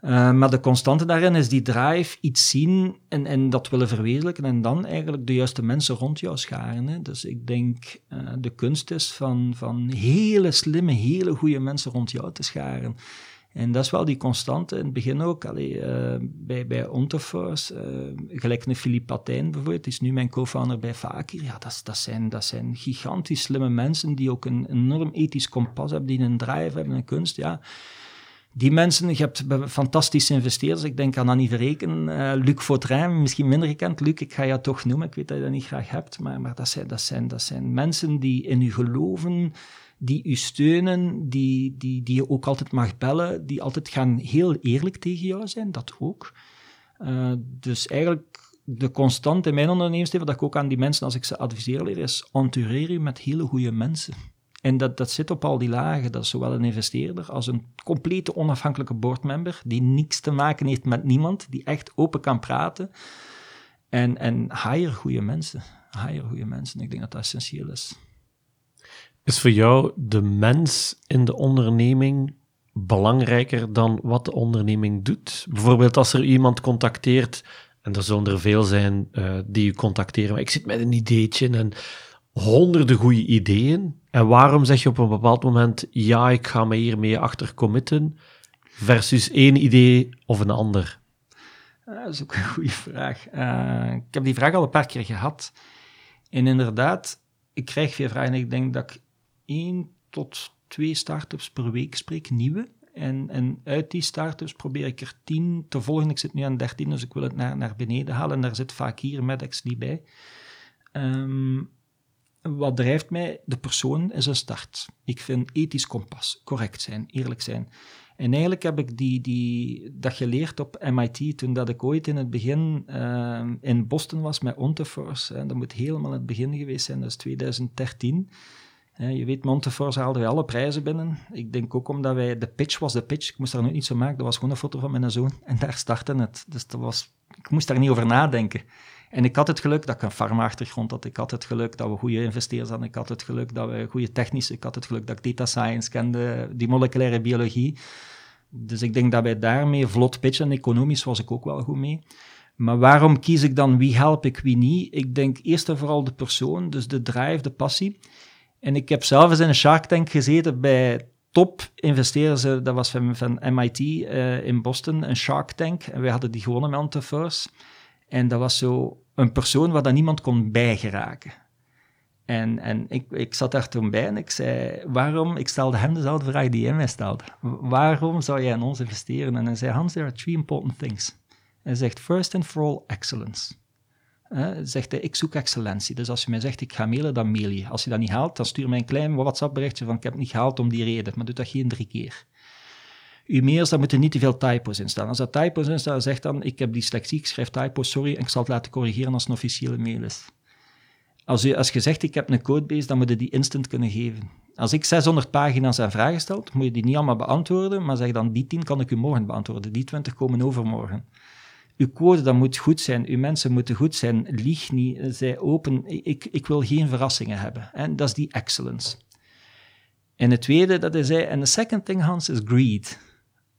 Uh, maar de constante daarin is die drive, iets zien en, en dat willen verwezenlijken en dan eigenlijk de juiste mensen rond jou scharen. Hè. Dus ik denk, uh, de kunst is van, van hele slimme, hele goede mensen rond jou te scharen En dat is wel die constante in het begin ook. Allee, uh, bij, bij Ontoforce, uh, gelijk een Philippe Patijn bijvoorbeeld, is nu mijn co-founder bij Fakir. Ja, dat, dat, zijn, dat zijn gigantisch slimme mensen die ook een enorm ethisch kompas hebben, die een drive hebben, een kunst. Ja. Die mensen, je hebt fantastische investeerders. Ik denk aan Annie Verreken, uh, Luc Vautrin, misschien minder gekend. Luc, ik ga je toch noemen. Ik weet dat je dat niet graag hebt. Maar, maar dat, zijn, dat, zijn, dat zijn mensen die in u geloven, die u steunen, die, die, die je ook altijd mag bellen, die altijd gaan heel eerlijk tegen jou zijn. Dat ook. Uh, dus eigenlijk de constant in mijn ondernemersleven, dat ik ook aan die mensen, als ik ze adviseer leer, is entoureer je met hele goede mensen. En dat, dat zit op al die lagen. Dat is zowel een investeerder als een complete onafhankelijke boardmember, die niks te maken heeft met niemand, die echt open kan praten. En, en hire goede mensen. Hire goede mensen. Ik denk dat dat essentieel is. Is voor jou de mens in de onderneming belangrijker dan wat de onderneming doet? Bijvoorbeeld als er iemand contacteert, en er zullen er veel zijn uh, die je contacteren, maar ik zit met een ideetje en honderden goede ideeën. En waarom zeg je op een bepaald moment, ja, ik ga me hiermee achter committen, versus één idee of een ander? Dat is ook een goede vraag. Uh, ik heb die vraag al een paar keer gehad. En inderdaad, ik krijg veel vragen en ik denk dat ik één tot twee start-ups per week spreek, nieuwe. En, en uit die start-ups probeer ik er tien te volgen. Ik zit nu aan dertien, dus ik wil het naar, naar beneden halen. En daar zit vaak hier Medex niet bij. Um, wat drijft mij? De persoon is een start. Ik vind ethisch kompas, correct zijn, eerlijk zijn. En eigenlijk heb ik die, die, dat geleerd op MIT toen dat ik ooit in het begin uh, in Boston was met Onteforce. Dat moet helemaal het begin geweest zijn, dat is 2013. Je weet, Monteforce haalden wij alle prijzen binnen. Ik denk ook omdat wij, de pitch was de pitch. Ik moest daar nooit niet zo maken, dat was gewoon een foto van mijn zoon. [laughs] En daar startte het. Dus dat was, ik moest daar niet over nadenken. En ik had het geluk dat ik een farma-achtergrond had. Ik had het geluk dat we goede investeerders hadden. Ik had het geluk dat we goede technische... Ik had het geluk dat ik data science kende, die moleculaire biologie. Dus ik denk dat wij daarmee vlot pitchen. Economisch was ik ook wel goed mee. Maar waarom kies ik dan wie help ik, wie niet? Ik denk eerst en vooral de persoon, dus de drive, de passie. En ik heb zelf eens in een Shark Tank gezeten bij top investeerders. Dat was van, van MIT eh, in Boston, een Shark Tank. En wij hadden die gewonnen met Ontoforce. En dat was zo een persoon waar dan niemand kon bijgeraken. En, en ik, ik zat daar toen bij en ik zei, waarom, ik stelde hem dezelfde vraag die hij mij stelde. Waarom zou jij in ons investeren? En hij zei, Hans, there are three important things. Hij zegt, first and for all, excellence. Hij zegt hij, ik zoek excellentie. Dus als je mij zegt, ik ga mailen, dan mail je. Als je dat niet haalt, dan stuur mij een klein WhatsApp-berichtje van, ik heb niet gehaald om die reden. Maar doe dat geen drie keer uw mails, daar moeten niet te veel typo's in staan. Als er typo's in staan, zeg dan, ik heb dyslexie, ik schrijf typo's, sorry, en ik zal het laten corrigeren als het een officiële mail is. Als, u, als je zegt, ik heb een codebase, dan moet je die instant kunnen geven. Als ik 600 pagina's aan vragen stel, moet je die niet allemaal beantwoorden, maar zeg dan, die 10 kan ik u morgen beantwoorden, die 20 komen overmorgen. Uw code, dat moet goed zijn, uw mensen moeten goed zijn, lieg niet, zij open, ik, ik wil geen verrassingen hebben. En dat is die excellence. En het tweede dat hij zei, en de second thing, Hans, is greed.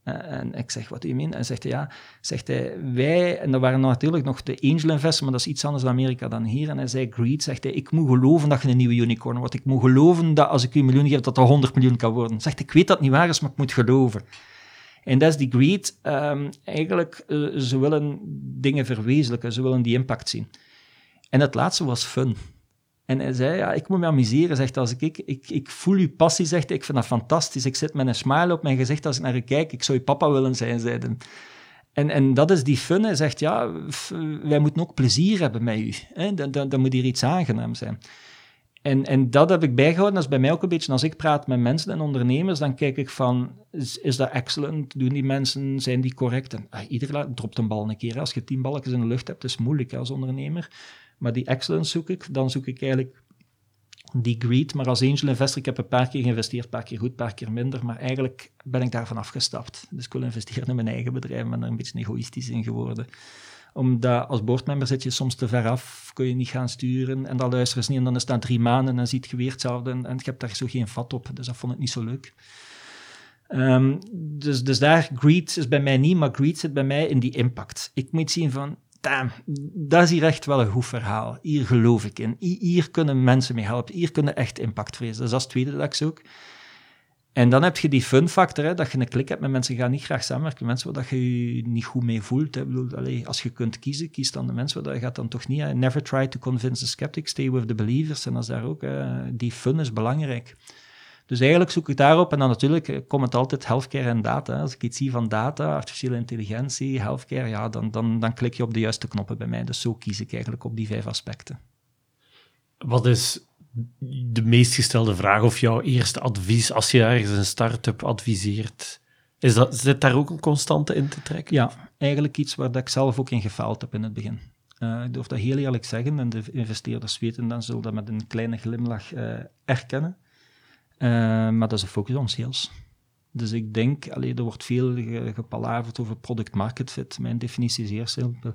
Eh, en ik zeg, wat u meent? En zegt hij, ja, zegt hij, wij, en dat waren natuurlijk nog de angel investors, maar dat is iets anders in Amerika dan hier. En hij zei, greed, zegt hij, ik moet geloven dat je een nieuwe unicorn wordt. Ik moet geloven dat als ik u een miljoen geef, dat dat 100 miljoen kan worden. Zegt, ik weet dat niet waar is, maar ik moet geloven. En dat is die greed. Um, eigenlijk, uh, ze willen dingen verwezenlijken, ze willen die impact zien. En het laatste was fun. En hij zei, ja, ik moet me amuseren, zegt als ik, ik, ik, ik voel uw passie, zegt ik vind dat fantastisch. Ik zit met een smile op mijn gezicht als ik naar u kijk, ik zou je papa willen zijn, zei En, en dat is die fun. Hij zegt, ja, wij moeten ook plezier hebben met u. Dan, dan, dan moet hier iets aangenaam zijn. En, en dat heb ik bijgehouden. Dat is bij mij ook een beetje, als ik praat met mensen en ondernemers, dan kijk ik van, is, dat excellent? Doen die mensen, zijn die correct? En ah, iedereen dropt een bal een keer. Als je tien balletjes in de lucht hebt, is moeilijk als ondernemer. Maar die excellence zoek ik. Dan zoek ik eigenlijk die greed. Maar als angel investor, ik heb een paar keer geïnvesteerd, een paar keer goed, een paar keer minder. Maar eigenlijk ben ik daarvan afgestapt. Dus ik wil investeren in mijn eigen bedrijf. ben er een beetje egoïstisch in geworden omdat als boardmember zit je soms te ver af, kun je niet gaan sturen en dan luisteren ze niet en dan is dat drie maanden en dan ziet je weer hetzelfde en, en je hebt daar zo geen vat op. Dus dat vond ik niet zo leuk. Um, dus, dus daar, greed is bij mij niet, maar greed zit bij mij in die impact. Ik moet zien van, damn, dat is hier echt wel een goed verhaal. Hier geloof ik in. Hier kunnen mensen mee helpen. Hier kunnen echt impact vrezen. Dus dat is het tweede dat ik zoek. En dan heb je die fun factor, hè, dat je een klik hebt met mensen die gaan niet graag samenwerken. Mensen waar je je niet goed mee voelt. Hè. Bedoel, als je kunt kiezen, kies dan de mensen waar je gaat dan toch niet. Hè. Never try to convince the skeptics, stay with the believers. En dat is daar ook, uh, die fun is belangrijk. Dus eigenlijk zoek ik daarop en dan natuurlijk eh, komt het altijd healthcare en data. Als ik iets zie van data, artificiële intelligentie, healthcare, ja, dan, dan, dan klik je op de juiste knoppen bij mij. Dus zo kies ik eigenlijk op die vijf aspecten. Wat is de meest gestelde vraag of jouw eerste advies als je ergens een start-up adviseert? Is dat, zit daar ook een constante in te trekken? Ja, eigenlijk iets waar ik zelf ook in gefaald heb in het begin. Uh, ik durf dat heel eerlijk zeggen en de investeerders weten dan zullen dat met een kleine glimlach uh, erkennen. Uh, maar dat is een focus on sales. Dus ik denk, allee, er wordt veel gepalaverd over product market fit. Mijn definitie is zeer simpel.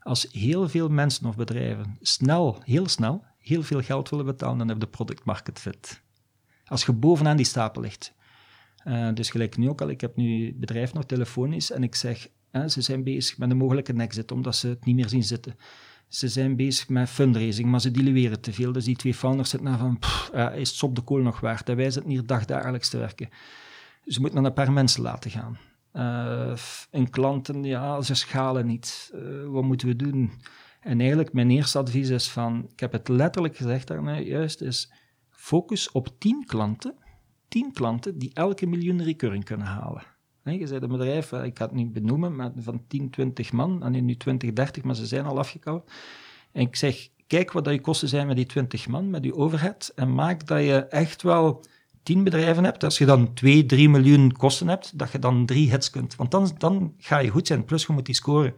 Als heel veel mensen of bedrijven snel, heel snel, heel veel geld willen betalen, dan heb je product market fit. Als je bovenaan die stapel ligt. Uh, dus gelijk nu ook al, ik heb nu bedrijf nog telefonisch en ik zeg, uh, ze zijn bezig met een mogelijke exit, omdat ze het niet meer zien zitten. Ze zijn bezig met fundraising, maar ze dilueren te veel. Dus die twee founders zitten naar van, uh, is het op de kool nog waard? En wij zitten hier dagdagelijks te werken. Ze moeten dan een paar mensen laten gaan. Uh, en klanten, ja, ze schalen niet. Wat moeten we doen? En eigenlijk mijn eerste advies is van, ik heb het letterlijk gezegd daarna, juist is focus op tien klanten, tien klanten die elke miljoen recurring kunnen halen. Nee, je bent een bedrijf, eh, ik ga het niet benoemen, maar van 10, 20 man, en nu 20, 30, maar ze zijn al afgekoud. En ik zeg, kijk wat je kosten zijn met die 20 man, met die overhead, en maak dat je echt wel 10 bedrijven hebt. Als je dan 2, 3 miljoen kosten hebt, dat je dan drie hits kunt. Want dan, dan ga je goed zijn, plus je moet die scoren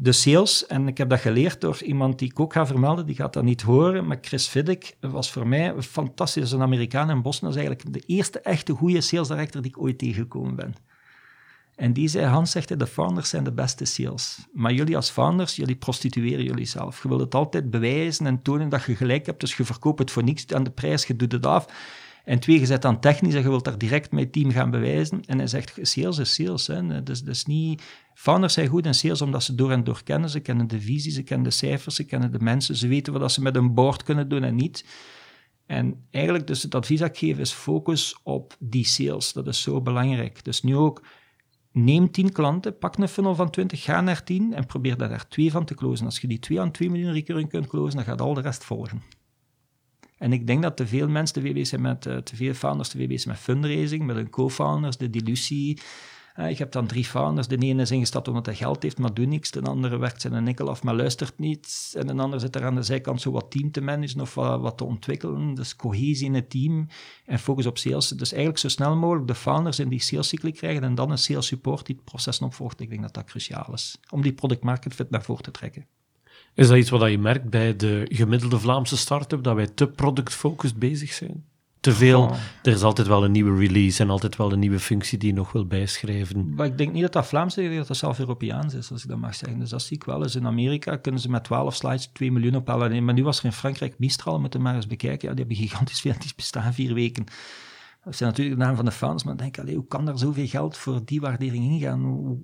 de sales, en ik heb dat geleerd door iemand die ik ook ga vermelden, die gaat dat niet horen, maar Chris Viddick was voor mij een fantastisch, een Amerikaan in Boston, is eigenlijk de eerste echte goede sales director die ik ooit tegengekomen ben. En die zei, Hans zegt, de founders zijn de beste sales. Maar jullie als founders, jullie prostitueren jullie zelf. Je wilt het altijd bewijzen en tonen dat je gelijk hebt, dus je verkoopt het voor niks aan de prijs, je doet het af. En twee, je zet dan technisch en je wilt daar direct met het team gaan bewijzen. En hij zegt, sales is sales. Hè. Dus, dus niet... Founders zijn goed in sales omdat ze door en door kennen. Ze kennen de visie, ze kennen de cijfers, ze kennen de mensen. Ze weten wat ze met een board kunnen doen en niet. En eigenlijk, dus het advies dat ik geef is focus op die sales. Dat is zo belangrijk. Dus nu ook, neem 10 klanten, pak een funnel van 20, ga naar 10 en probeer daar, daar twee van te closen. Als je die twee aan 2 miljoen recurring kunt closen, dan gaat al de rest volgen. En ik denk dat te veel mensen te veel zijn met, uh, te veel founders te veel bezig met fundraising, met hun co-founders, de dilutie. Uh, ik heb dan drie founders. De ene is ingestapt omdat hij geld heeft, maar doet niks. De andere werkt zijn nikkel af, maar luistert niet. En een ander zit er aan de zijkant zo wat team te managen of wat, wat te ontwikkelen. Dus cohesie in het team en focus op sales. Dus eigenlijk zo snel mogelijk de founders in die salescycle krijgen en dan een sales support die het proces opvolgt. Ik denk dat dat cruciaal is om die product market fit naar voren te trekken. Is dat iets wat je merkt bij de gemiddelde Vlaamse start-up, dat wij te product-focused bezig zijn? Te veel, oh. er is altijd wel een nieuwe release en altijd wel een nieuwe functie die je nog wil bijschrijven. Maar ik denk niet dat dat Vlaams is, dat dat zelf Europeaans is, als ik dat mag zeggen. Dus dat zie ik wel eens. In Amerika kunnen ze met 12 slides 2 miljoen ophalen. Maar nu was er in Frankrijk Mistral, met hem maar eens bekijken. Ja, die hebben gigantisch veel, die bestaan vier weken. Dat zijn natuurlijk de naam van de fans, maar dan denk ik, hoe kan daar zoveel geld voor die waardering ingaan? Hoe,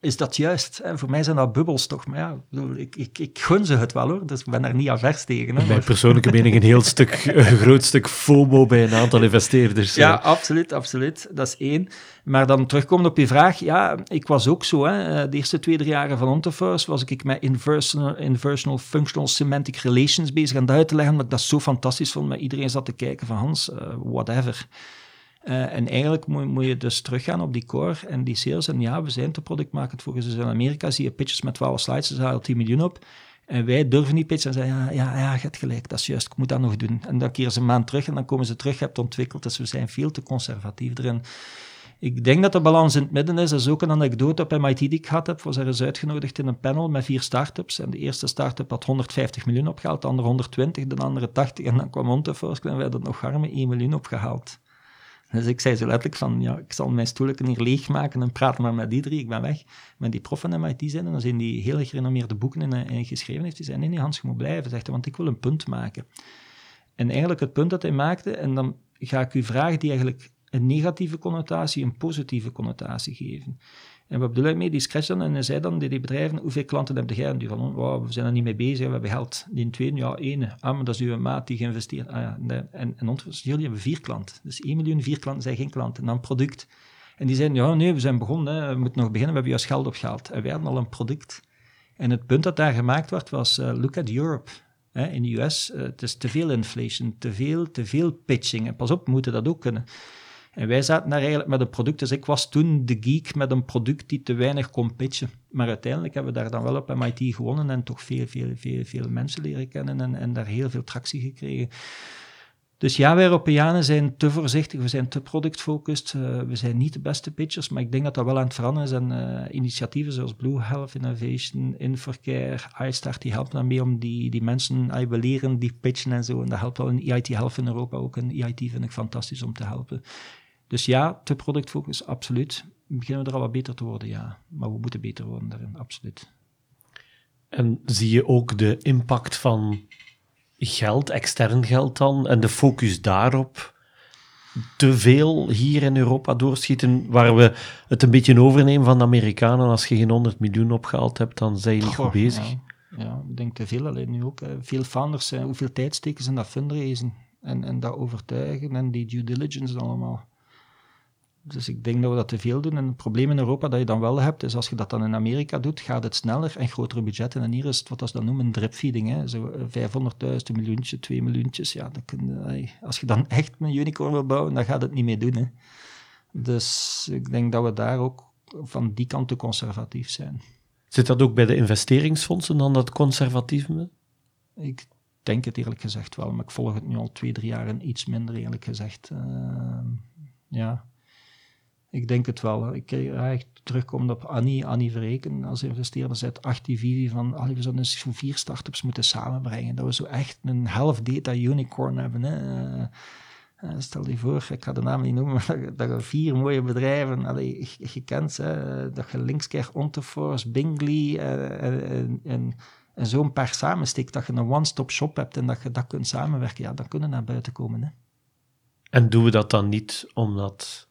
is dat juist. Hè? Voor mij zijn dat bubbels toch. Maar ja, ik, ik, ik gun ze het wel hoor, dus ik ben daar niet avers tegen. Hè? Mijn persoonlijke mening een heel stuk, [laughs] een groot stuk FOMO bij een aantal investeerders. Ja, absoluut, absoluut. Dat is één. Maar dan terugkomen op je vraag, ja, ik was ook zo. Hè. De eerste twee, drie jaren van Ontoverse was ik met inversional, inversional functional semantic relations bezig aan uit te leggen, omdat ik dat zo fantastisch vond. Maar iedereen zat te kijken van Hans, uh, whatever. Uh, en eigenlijk moet, moet, je dus teruggaan op die core en die sales. En ja, we zijn te product market volgens dus in Amerika zie je pitches met 12 slides, ze halen 10 miljoen op. En wij durven die pitch en zeggen, ja, ja, ja, je hebt gelijk, dat is juist, ik moet dat nog doen. En dan keren ze een maand terug en dan komen ze terug, je hebt ontwikkeld, dus we zijn veel te conservatief erin. Ik denk dat de balans in het midden is. Dat is ook een anekdote op MIT die ik gehad heb. Was er eens uitgenodigd in een panel met vier start-ups. En de eerste start-up had 150 miljoen opgehaald, de andere 120, de andere 80. En dan kwam Monteforce en wij hadden nog arme 1 miljoen opgehaald. Dus ik zei zo letterlijk van, ja, ik zal mijn stoelen hier leegmaken en praat maar met die drie, ik ben weg. Met die prof van MIT zijn en dan zijn die hele gerenommeerde boeken in, in geschreven heeft. Die zei, nee, nee Hans, je moet blijven, zegt hij, want ik wil een punt maken. En eigenlijk het punt dat hij maakte, en dan ga ik u vragen die eigenlijk een negatieve connotatie een positieve connotatie geven. En wat bedoel ik mee? Die scratch dan en hij dan, die, die bedrijven, hoeveel klanten heb jij? En die van, oh, we zijn er niet mee bezig, we hebben geld. Die tweede, ja, één. Ah, maar dat is uw maat die geïnvesteerd. Ah, ja, en, en ons, jullie hebben vier klanten. Dus 1 miljoen, vier klanten zijn geen klanten. En dan product. En die zeiden, ja, nee, we zijn begonnen, hè. we moeten nog beginnen, we hebben juist geld opgehaald. En wij hadden al een product. En het punt dat daar gemaakt werd was, uh, look at Europe. Hè, in de US, uh, het is te veel inflation, te veel, te veel pitching. En pas op, we moeten dat ook kunnen. En wij zaten daar eigenlijk met een product. Dus ik was toen de geek met een product die te weinig kon pitchen. Maar uiteindelijk hebben we daar dan wel op MIT gewonnen en toch veel, veel, veel, veel mensen leren kennen en, en daar heel veel tractie gekregen. Dus ja, wij Europeanen zijn te voorzichtig, we zijn te product-focused, uh, we zijn niet de beste pitchers, maar ik denk dat dat wel aan het veranderen is. En uh, initiatieven zoals Blue Health Innovation, Infocare, iStart, die helpen dan mee om die, die mensen, uh, we leren die pitchen en zo. En dat helpt wel in EIT Health in Europa ook. En EIT vind ik fantastisch om te helpen. Dus ja, te productfocus, absoluut. Beginnen we er al wat beter te worden, ja. Maar we moeten beter worden daarin, absoluut. En zie je ook de impact van geld, extern geld dan, en de focus daarop te veel hier in Europa doorschieten, waar we het een beetje overnemen van de Amerikanen. Als je geen 100 miljoen opgehaald hebt, dan zijn je niet goed bezig. Ja, ja, ik denk te veel alleen nu ook. Veel founders, hoeveel tijd steken ze in dat fundraisen en, en dat overtuigen en die due diligence allemaal. Dus ik denk dat we dat te veel doen. En het probleem in Europa dat je dan wel hebt, is als je dat dan in Amerika doet, gaat het sneller en grotere budgetten. En hier is het wat ze dan noemen dripfeeding. Hè. Zo 500.000, eh, een miljoentje, 2 miljoentjes. Ja, dan kun, als je dan echt een unicorn wil bouwen, dan gaat het niet mee doen. Hè. Dus ik denk dat we daar ook van die kant te conservatief zijn. Zit dat ook bij de investeringsfondsen dan, dat conservatisme? Ik denk het eerlijk gezegd wel, maar ik volg het nu al twee, drie jaar en iets minder eerlijk gezegd. Uh, ja, ik denk het wel. Ik ga terugkomen op Annie, Annie Verreken als investeerder. Zet acht die visie van, allee, we zouden zo'n vier startups moeten samenbrengen. Dat we zo echt een half data unicorn hebben. Hè. Uh, stel je voor, ik ga de naam niet noemen, [laughs] maar dat, je vier mooie bedrijven, gekend, hè, dat je Linkscare, Ontoforce, Bingley en, en, en zo'n paar samensteekt, dat je een one-stop shop hebt en dat je dat kunt samenwerken, ja, dan kunnen naar buiten komen. Hè. En doen we dat dan niet omdat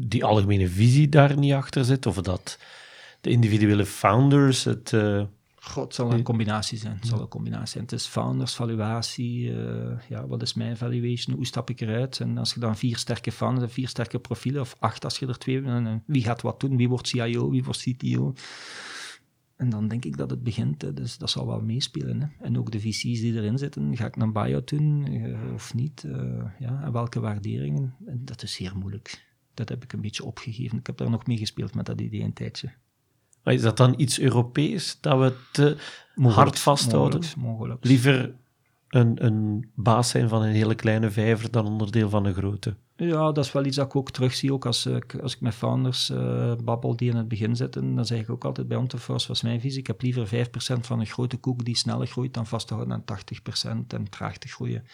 die algemene visie daar niet achter zit, of dat de individuele founders het... Uh, God, het zal een combinatie zijn. Het zal een combinatie zijn. Het is founders, valuatie, uh, ja, wat is mijn valuation, hoe stap ik eruit? En als je dan vier sterke founders vier sterke profielen, of acht als je er twee hebt, wie gaat wat doen? Wie wordt CIO, wie wordt CTO? En dan denk ik dat het begint, hè. dus dat zal wel meespelen. Hè. En ook de VC's die erin zitten, ga ik een buyout doen uh, of niet? ja, en welke waarderingen? En dat is zeer moeilijk dat heb ik een beetje opgegeven. Ik heb daar nog mee gespeeld met dat idee een tijdje. Maar is dat dan iets Europees dat we te hard vasthouden? Mogelijk, Liever een, een baas zijn van een hele kleine vijver dan onderdeel van een grote? Ja, dat is wel iets dat ik ook terugzie. Ook als ik, als ik met founders uh, babbel die in het begin zitten, dan zeg ik ook altijd bij Ontoforce, was mijn visie, ik heb liever 5% van een grote koek die sneller groeit dan vast te houden aan 80% en traag te groeien.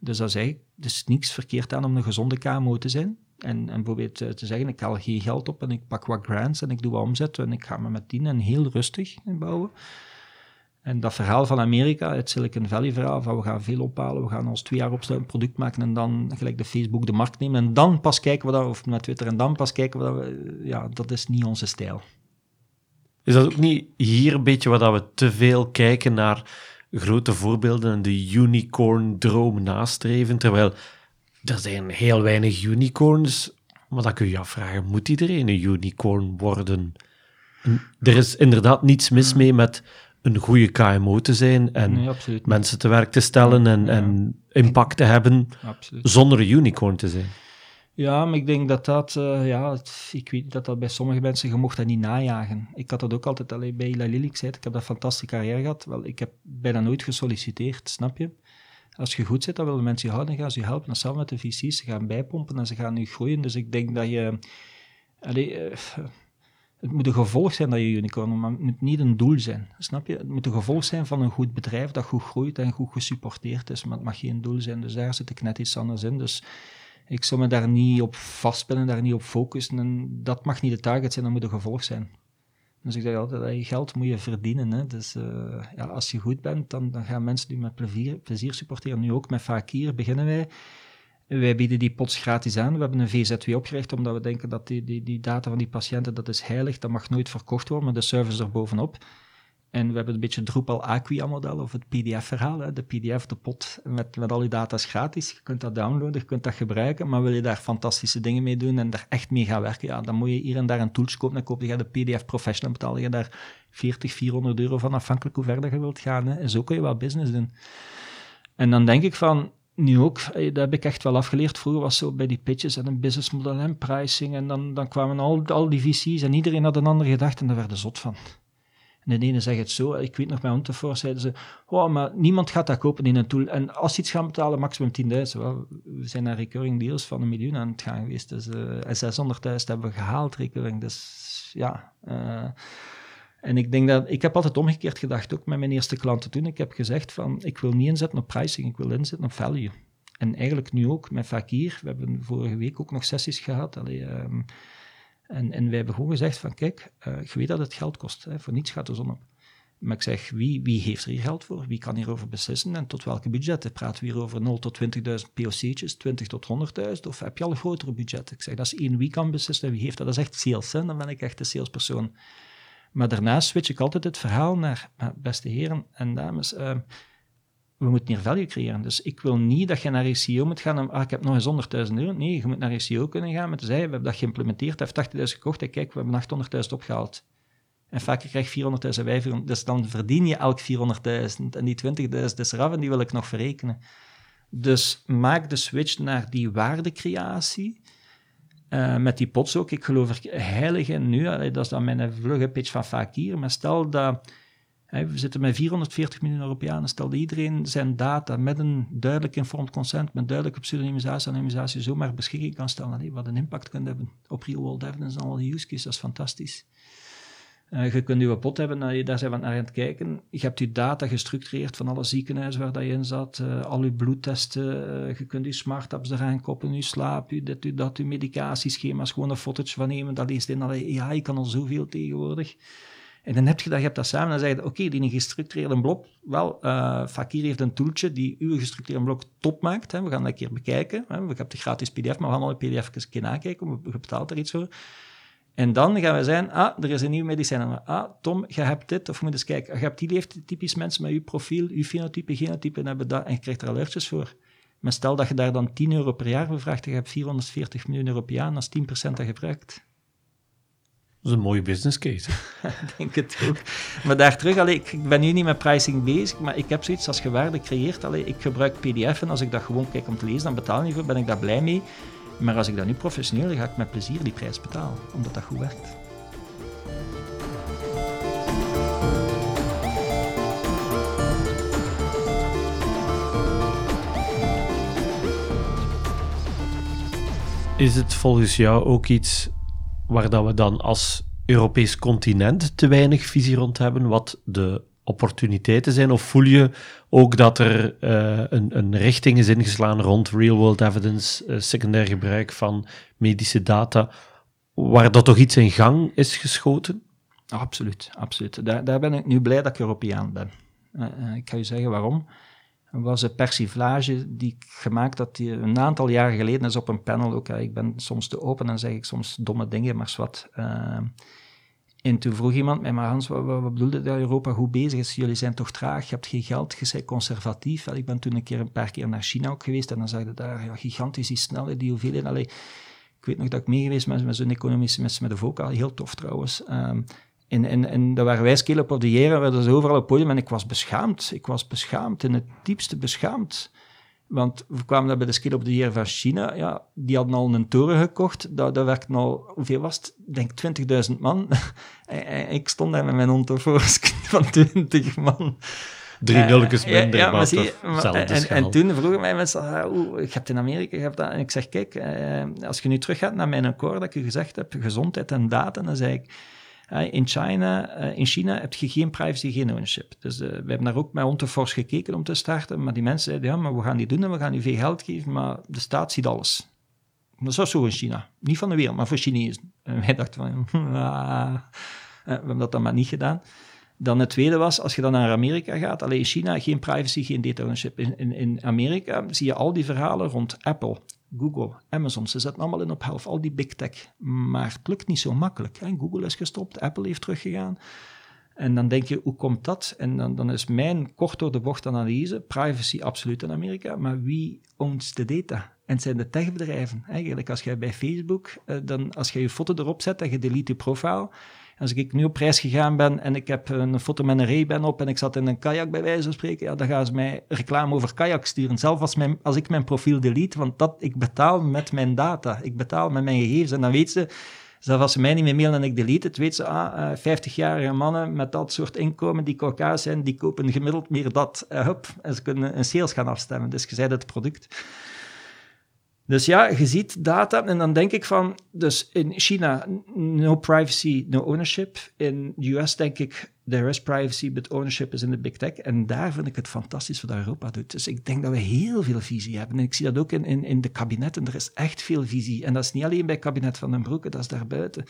Dus dat zeg ik, er is niets verkeerd aan om een gezonde KMO te zijn. En, en eh, te zeggen, ik haal geen geld op en ik pak wat grants en ik doe wat omzet en ik ga me met die en heel rustig bouwen. En dat verhaal van Amerika, het Silicon Valley verhaal, van we gaan veel ophalen, we gaan ons twee jaar opsluiten, een product maken en dan gelijk de Facebook de markt nemen en dan pas kijken we dat, of met Twitter en dan pas kijken we, ja, dat is niet onze stijl. Is dat ook niet hier een beetje wat we te veel kijken naar grote voorbeelden en de unicorn-droom nastreven, terwijl er zijn heel weinig unicorns, maar dan kun je je afvragen, moet iedereen een unicorn worden? er is inderdaad niets mis mee met een goede KMO te zijn en mensen te werk te stellen en, en impact te hebben zonder een unicorn te zijn. Ja, maar ik denk dat dat, uh, ja, ik weet dat dat bij sommige mensen, je mocht dat niet najagen. Ik had dat ook altijd alleen bij Ila Lily, ik zei ik heb dat fantastische carrière gehad. Wel, ik heb bijna nooit gesolliciteerd, snap je? Als je goed zit, dan willen mensen je houden, dan gaan ze je helpen. Hetzelfde met de VC's, ze gaan bijpompen en ze gaan nu groeien. Dus ik denk dat je... Uh, het moet een gevolg zijn dat je unicorn, maar het moet niet een doel zijn. Snap je? Het moet een gevolg zijn van een goed bedrijf dat goed groeit en goed gesupporteerd is, maar het mag geen doel zijn. Dus daar zit ik net iets anders in. Dus ik zou me daar niet op vastpinnen, daar niet op focussen. En dat mag niet de target zijn, dat moet een gevolg zijn. Dus ik zeg altijd, je geld moet je verdienen. Hè. Dus uh, ja, als je goed bent, dan, dan gaan mensen die met plezier, plezier supporteren. Nu ook met Fakir beginnen wij. Wij bieden die pots gratis aan. We hebben een VZW opgericht omdat we denken dat die, die, die data van die patiënten, dat is heilig, dat mag nooit verkocht worden, maar de service er bovenop. En we hebben een beetje het Drupal Acquia model, of het PDF-verhaal. De PDF, de pot met, met al je data is gratis. Je kunt dat downloaden, je kunt dat gebruiken, maar wil je daar fantastische dingen mee doen en daar echt mee gaan werken, ja, dan moet je hier en daar een tooltje kopen. Dan koop je de PDF Professional, betaal je daar 40, 400 euro van, afhankelijk hoe ver je wilt gaan. Hè. En zo kun je wel business doen. En dan denk ik van, nu ook, eh, dat heb ik echt wel afgeleerd. Vroeger was zo bij die pitches en een businessmodel en pricing. En dan, dan kwamen al, al die VC's en iedereen had een andere gedachte en daar werden zot van. En de ene zegt het zo, ik weet nog bij Unterfor zeiden ze, oh, maar niemand gaat dat kopen in een tool. En als ze iets gaan betalen, maximum 10.000. we zijn naar recurring deals van een miljoen aan het gaan geweest. Dus, uh, en 600.000 hebben we gehaald, recurring. Dus ja... Uh, en ik denk dat, ik heb altijd omgekeerd gedacht, ook met mijn eerste klanten toen. Ik heb gezegd van, ik wil niet inzetten op pricing, ik wil inzetten op value. En eigenlijk nu ook met Fakir, we hebben vorige week ook nog sessies gehad. Um, en, en wij hebben gewoon gezegd van, kijk, uh, je weet dat het geld kost, hè, voor niets gaat de zon op. Maar ik zeg, wie, wie heeft er hier geld voor? Wie kan hierover beslissen en tot welke budgetten? Praten we hier over 0 tot 20.000 POC'tjes, 20 tot 100.000? Of heb je al een grotere budgetten? Ik zeg, dat is één wie kan beslissen wie heeft dat. Dat is echt sales, hè? dan ben ik echt de salespersoon. Maar daarnaast switch ik altijd het verhaal naar, beste heren en dames, uh, we moeten hier value creëren. Dus ik wil niet dat je naar een CEO moet gaan en ah, ik heb nog eens 100.000 euro. Nee, je moet naar een CEO kunnen gaan met zeggen, we hebben dat geïmplementeerd, hij heeft 80.000 gekocht en kijk, we hebben 800.000 opgehaald. En vaak krijg je 400.000 en wij 400.000. Dus dan verdien je elk 400.000 en die 20.000 is eraf en die wil ik nog verrekenen. Dus maak de switch naar die waardecreatie uh, met die pots ook. Ik geloof er heilig in nu. dat is dan mijn vlugge pitch van vaak hier. Maar stel dat we zitten met 440 miljoen Europeanen. Stel iedereen zijn data met een duidelijk informed consent, met duidelijke pseudonymisatie en anonimisatie zomaar beschikking kan stellen. wat een impact kan hebben op real-world evidence en alle use cases, dat is fantastisch. Uh, je kunt je pot hebben, uh, daar zijn we naar aan het kijken. Je hebt je data gestructureerd van alle ziekenhuizen waar dat je in zat, uh, al je bloedtesten, je kunt je smart apps eraan koppelen, je slaap, je je dat, je medicatieschema's, gewoon een fotootje van nemen, dat leest in AI, kan al zoveel tegenwoordig. En dan heb je dat, je hebt dat samen en dan zeg je, oké, die gestructureerde blok, wel, uh, Fakir heeft een tooltje die uw gestructureerde blok top maakt. Hè. We gaan dat een keer bekijken. Hè. We hebben de gratis pdf, maar we gaan alle pdf een keer nakijken. Je betaalt er iets voor. En dan gaan we zeggen, ah, er is een nieuw medicijn. Ah, Tom, je hebt dit, of moet eens kijken. Je hebt die typisch mensen met uw profiel, uw fenotype, genotype, en, hebben dat, en je krijgt er alertjes voor. Maar stel dat je daar dan 10 euro per jaar voor vraagt, je hebt 440 miljoen Europeanen, als 10% dat gebruikt. Dat is een mooie business case. [laughs] ik denk het ook. Maar daar terug, allee, ik ben nu niet met pricing bezig, maar ik heb zoiets als je waarde creëert. Allee, ik gebruik PDF en als ik dat gewoon kijk om te lezen, dan betaal ik voor, ben ik daar blij mee. Maar als ik dat nu professioneel, ga ik met plezier die prijs betalen, omdat dat goed werkt. Is het volgens jou ook iets waar dat we dan als Europees continent te weinig visie rond hebben, wat de opportuniteiten zijn? Of voel je ook dat er uh, een, een, richting is ingeslaan rond real-world evidence, uh, secundair gebruik van medische data, waar dat toch iets in gang is geschoten? Absoluut, absoluut. Daar, daar ben ik nu blij dat ik Europeaan ben. Uh, ik ga je zeggen waarom was een persiflage die ik gemaakt had die een aantal jaren geleden is op een panel. Ook, ik ben soms te open en zeg ik soms domme dingen, maar wat. Uh, en toen vroeg iemand mij, maar Hans, wat, bedoelde dat Europa goed bezig is? Jullie zijn toch traag, je hebt geen geld, je bent conservatief. ik ben toen een, keer, een paar keer naar China geweest en dan zag je daar ja, gigantisch die snelheid, die ik weet nog dat ik mee geweest ben met zo'n economische mensen met de VOCA, heel tof trouwens. Um, en, en, en daar waren wij skelen op de jaren, werden ze overal op het podium en ik was beschaamd. Ik was beschaamd, in het diepste beschaamd. Want we kwamen daar bij de skill op de van China. Ja, die hadden al een toren gekocht. Daar, daar werkten al, hoeveel was het? Ik denk 20.000 man. [laughs] en, ik stond daar met mijn hond voor [laughs] van 20 man. Drie uh, nulletjes minder, ja, maar, zie, maar en, en, toen vroegen mij mensen, ah, oeh, je hebt in Amerika, je hebt dat. En ik zeg, kijk, als je nu teruggaat naar mijn akkoord dat ik je gezegd heb, gezondheid en data, dan zei ik, in, China, eh, in China heb je geen privacy, geen ownership. Dus uh, we hebben daar ook met Ontefors gekeken om te starten, maar die mensen zeiden, ja, maar we gaan die doen en we gaan u veel geld geven, maar de staat ziet alles. Dat is zo in China. Niet van de wereld, maar voor Chinezen. En wij dachten van, [laughs] ah, we hebben dat dan maar niet gedaan. Dan het tweede was, als je dan naar Amerika gaat, alleen in China geen privacy, geen data ownership. In, in Amerika zie je al die verhalen rond Apple, Google, Amazon. Ze zetten allemaal in op health, al die big tech. Maar het lukt niet zo makkelijk. Hè. Google is gestopt, Apple heeft teruggegaan. En dan denk je, hoe komt dat? En dan, dan is mijn kort door de bocht analyse, privacy absoluut in Amerika, maar wie owns de data? En het zijn de techbedrijven. Eigenlijk, als jij bij Facebook, eh, dan, als je je foto erop zet en je delete je profiel, als ik nu op reis gegaan ben en ik heb een foto met een Ray-Ban op en ik zat in een kajak bij wijze van spreken, ja, dan gaan ze mij reclame over kajak sturen. Zelf als, mijn, als ik mijn profiel delete, want dat, ik betaal met mijn data, ik betaal met mijn gegevens. En dan weet ze, zelfs als ze mij niet meer mailen en ik delete het, weet ze, ah, 50-jarige eh, mannen met dat soort inkomen die Caucasus zijn, die kopen gemiddeld meer dat. Hup, en ze kunnen een sales gaan afstemmen. Dus je zei het product. Dus ja, je ziet data en dan denk ik van, dus in China, no privacy, no ownership. In de US denk ik, there is privacy, but ownership is in de big tech. En daar vind ik het fantastisch wat Europa doet. Dus ik denk dat we heel veel visie hebben. En ik zie dat ook in, in, in de kabinetten, er is echt veel visie. En dat is niet alleen bij het kabinet van den Broeke, dat is daarbuiten.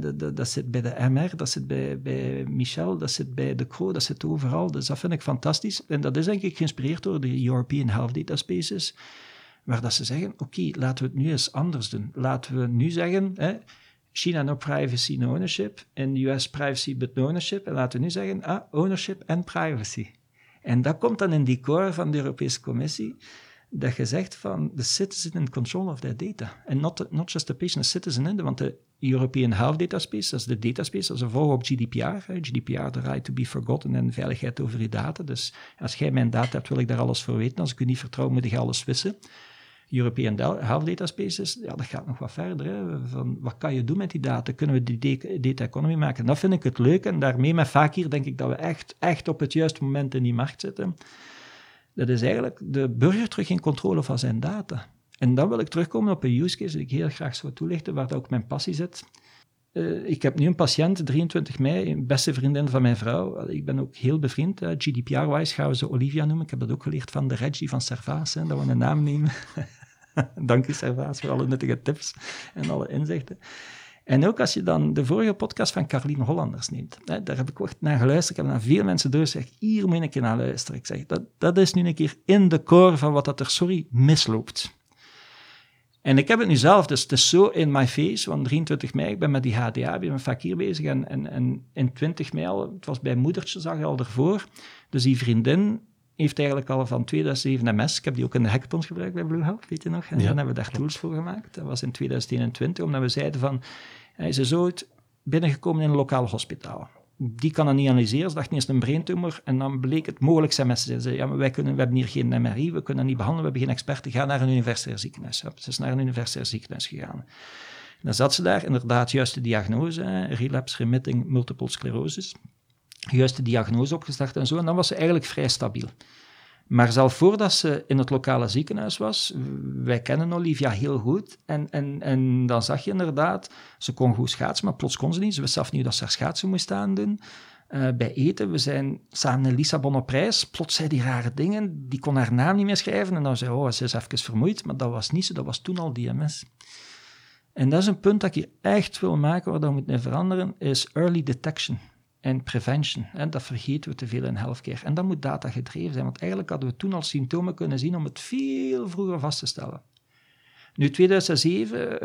dat, dat, dat, zit bij de MR, dat zit bij, bij Michel, dat zit bij de Croo, dat zit overal. Dus dat vind ik fantastisch. En dat is denk ik geïnspireerd door de European Health Data Spaces waar dat ze zeggen, oké, laten we het nu eens anders doen. Laten we nu zeggen, hè, China no privacy, no ownership. De US privacy but no ownership. En laten we nu zeggen, ah, ownership en privacy. En dat komt dan in die core van de Europese Commissie, dat je zegt van the citizen in control of their data. En not, not just the patient, the citizen in, want de European Health Data Space, dat is de data space, dat is een volg op GDPR. GDPR, the right to be forgotten en veiligheid over je data. Dus als jij mijn data hebt, wil ik daar alles voor weten. Als ik u niet vertrouw, moet je alles wissen. European Health Data Spaces, ja, dat gaat nog wat verder. Hè. Van, wat kan je doen met die data? Kunnen we die data economy maken? En dat vind ik het leuk. En daarmee met Fakir denk ik dat we echt, echt op het juiste moment in die markt zitten. Dat is eigenlijk de burger terug in controle van zijn data. En dan wil ik terugkomen op een use case die ik heel graag zou toelichten, waar ook mijn passie zit. Uh, ik heb nu een patiënt, 23 mei, beste vriendin van mijn vrouw. Ik ben ook heel bevriend. GDPR-wise gaan we ze Olivia noemen. Ik heb dat ook geleerd van de Reggie van Servaas, dat we een naam nemen. [laughs] [laughs] Dank u, Servaas, voor alle nuttige tips en alle inzichten. En ook als je dan de vorige podcast van Carlien Hollanders neemt, hè, daar heb ik echt naar geluisterd. Ik heb naar veel mensen doorgezegd, hier moet je een keer naar luisteren. Ik zeg, dat, dat is nu een keer in de core van wat dat er, sorry, misloopt. En ik heb het nu zelf, dus het is zo in my face, want 23 mei, ik ben met die HDA, ik ben met Fakir bezig, en, en, en in 20 mei al, het was bij moedertje, zag je al ervoor, dus die vriendin heeft eigenlijk al van 2007 MS, ik heb die ook in de hackathons gebruikt bij Blue Health, weet je nog, en dan hebben we daar tools voor gemaakt, dat was in 2021, omdat we zeiden van, hij is zo binnengekomen in een lokaal hospitaal die kan dat niet analyseren. Ze dachten eerst een braintumor en dan bleek het mogelijk zijn met ze. ja, maar wij kunnen, we hebben hier geen MRI, we kunnen dat niet behandelen, we hebben geen experten. Ga naar een universitair ziekenhuis. Ze is naar een universitair ziekenhuis gegaan. En dan zat ze daar, inderdaad, juiste diagnose, relapse remitting multiple sclerosis. Juiste diagnose opgestart en zo. En dan was ze eigenlijk vrij stabiel. Maar zelf voordat ze in het lokale ziekenhuis was, wij kennen Olivia heel goed. En, en, en dan zag je inderdaad, ze kon goed schaatsen, maar plots kon ze niet. Ze wist zelf niet dat ze haar schaatsen moest aandoen. Uh, bij eten, we zijn samen in Lissabon op reis. Plots zei die rare dingen, die kon haar naam niet meer schrijven. En dan zei oh, ze is even vermoeid. Maar dat was niet zo, dat was toen al DMS. En dat is een punt dat ik echt wil maken, waar dat moet veranderen, is early detection en prevention. En dat vergeten we te veel in healthcare. En dat moet data gedreven zijn, want eigenlijk hadden we toen al symptomen kunnen zien om het veel vroeger vast te stellen. Nu, 2007, uh,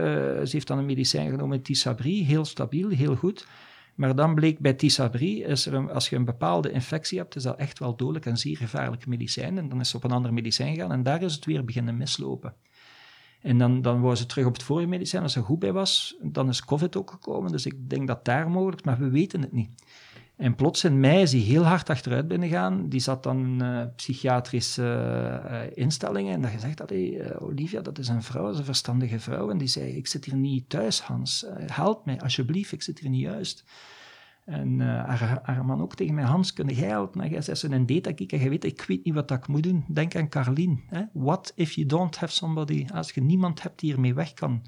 ze heeft dan een medicijn genomen, Tisabri, heel stabiel, heel goed. Maar dan bleek bij Tisabri, is er als je een bepaalde infectie hebt, is dat echt wel dodelijk en zeer gevaarlijk medicijn. En dan is ze op een ander medicijn gegaan en daar is het weer beginnen mislopen. En dan, dan wou ze terug op het vorige medicijn, als ze goed bij was. Dan is COVID ook gekomen, dus ik denk dat daar mogelijk, maar we weten het niet. En plots in mei is hij heel hard achteruit binnengaan. Die zat dan in uh, psychiatrische uh, instellingen. En dat gezegd dat uh, Olivia, dat is een vrouw, dat is een verstandige vrouw. En die zei, ik zit hier niet thuis, Hans. help mij, alsjeblieft, ik zit hier niet juist. En haar, man ook tegen mij, Hans, kun jij helpen? En jij zei, een data en je weet, ik weet niet wat ik moet doen. Denk aan Carlien. Hè? What if you don't have somebody? Als je niemand hebt die ermee weg kan,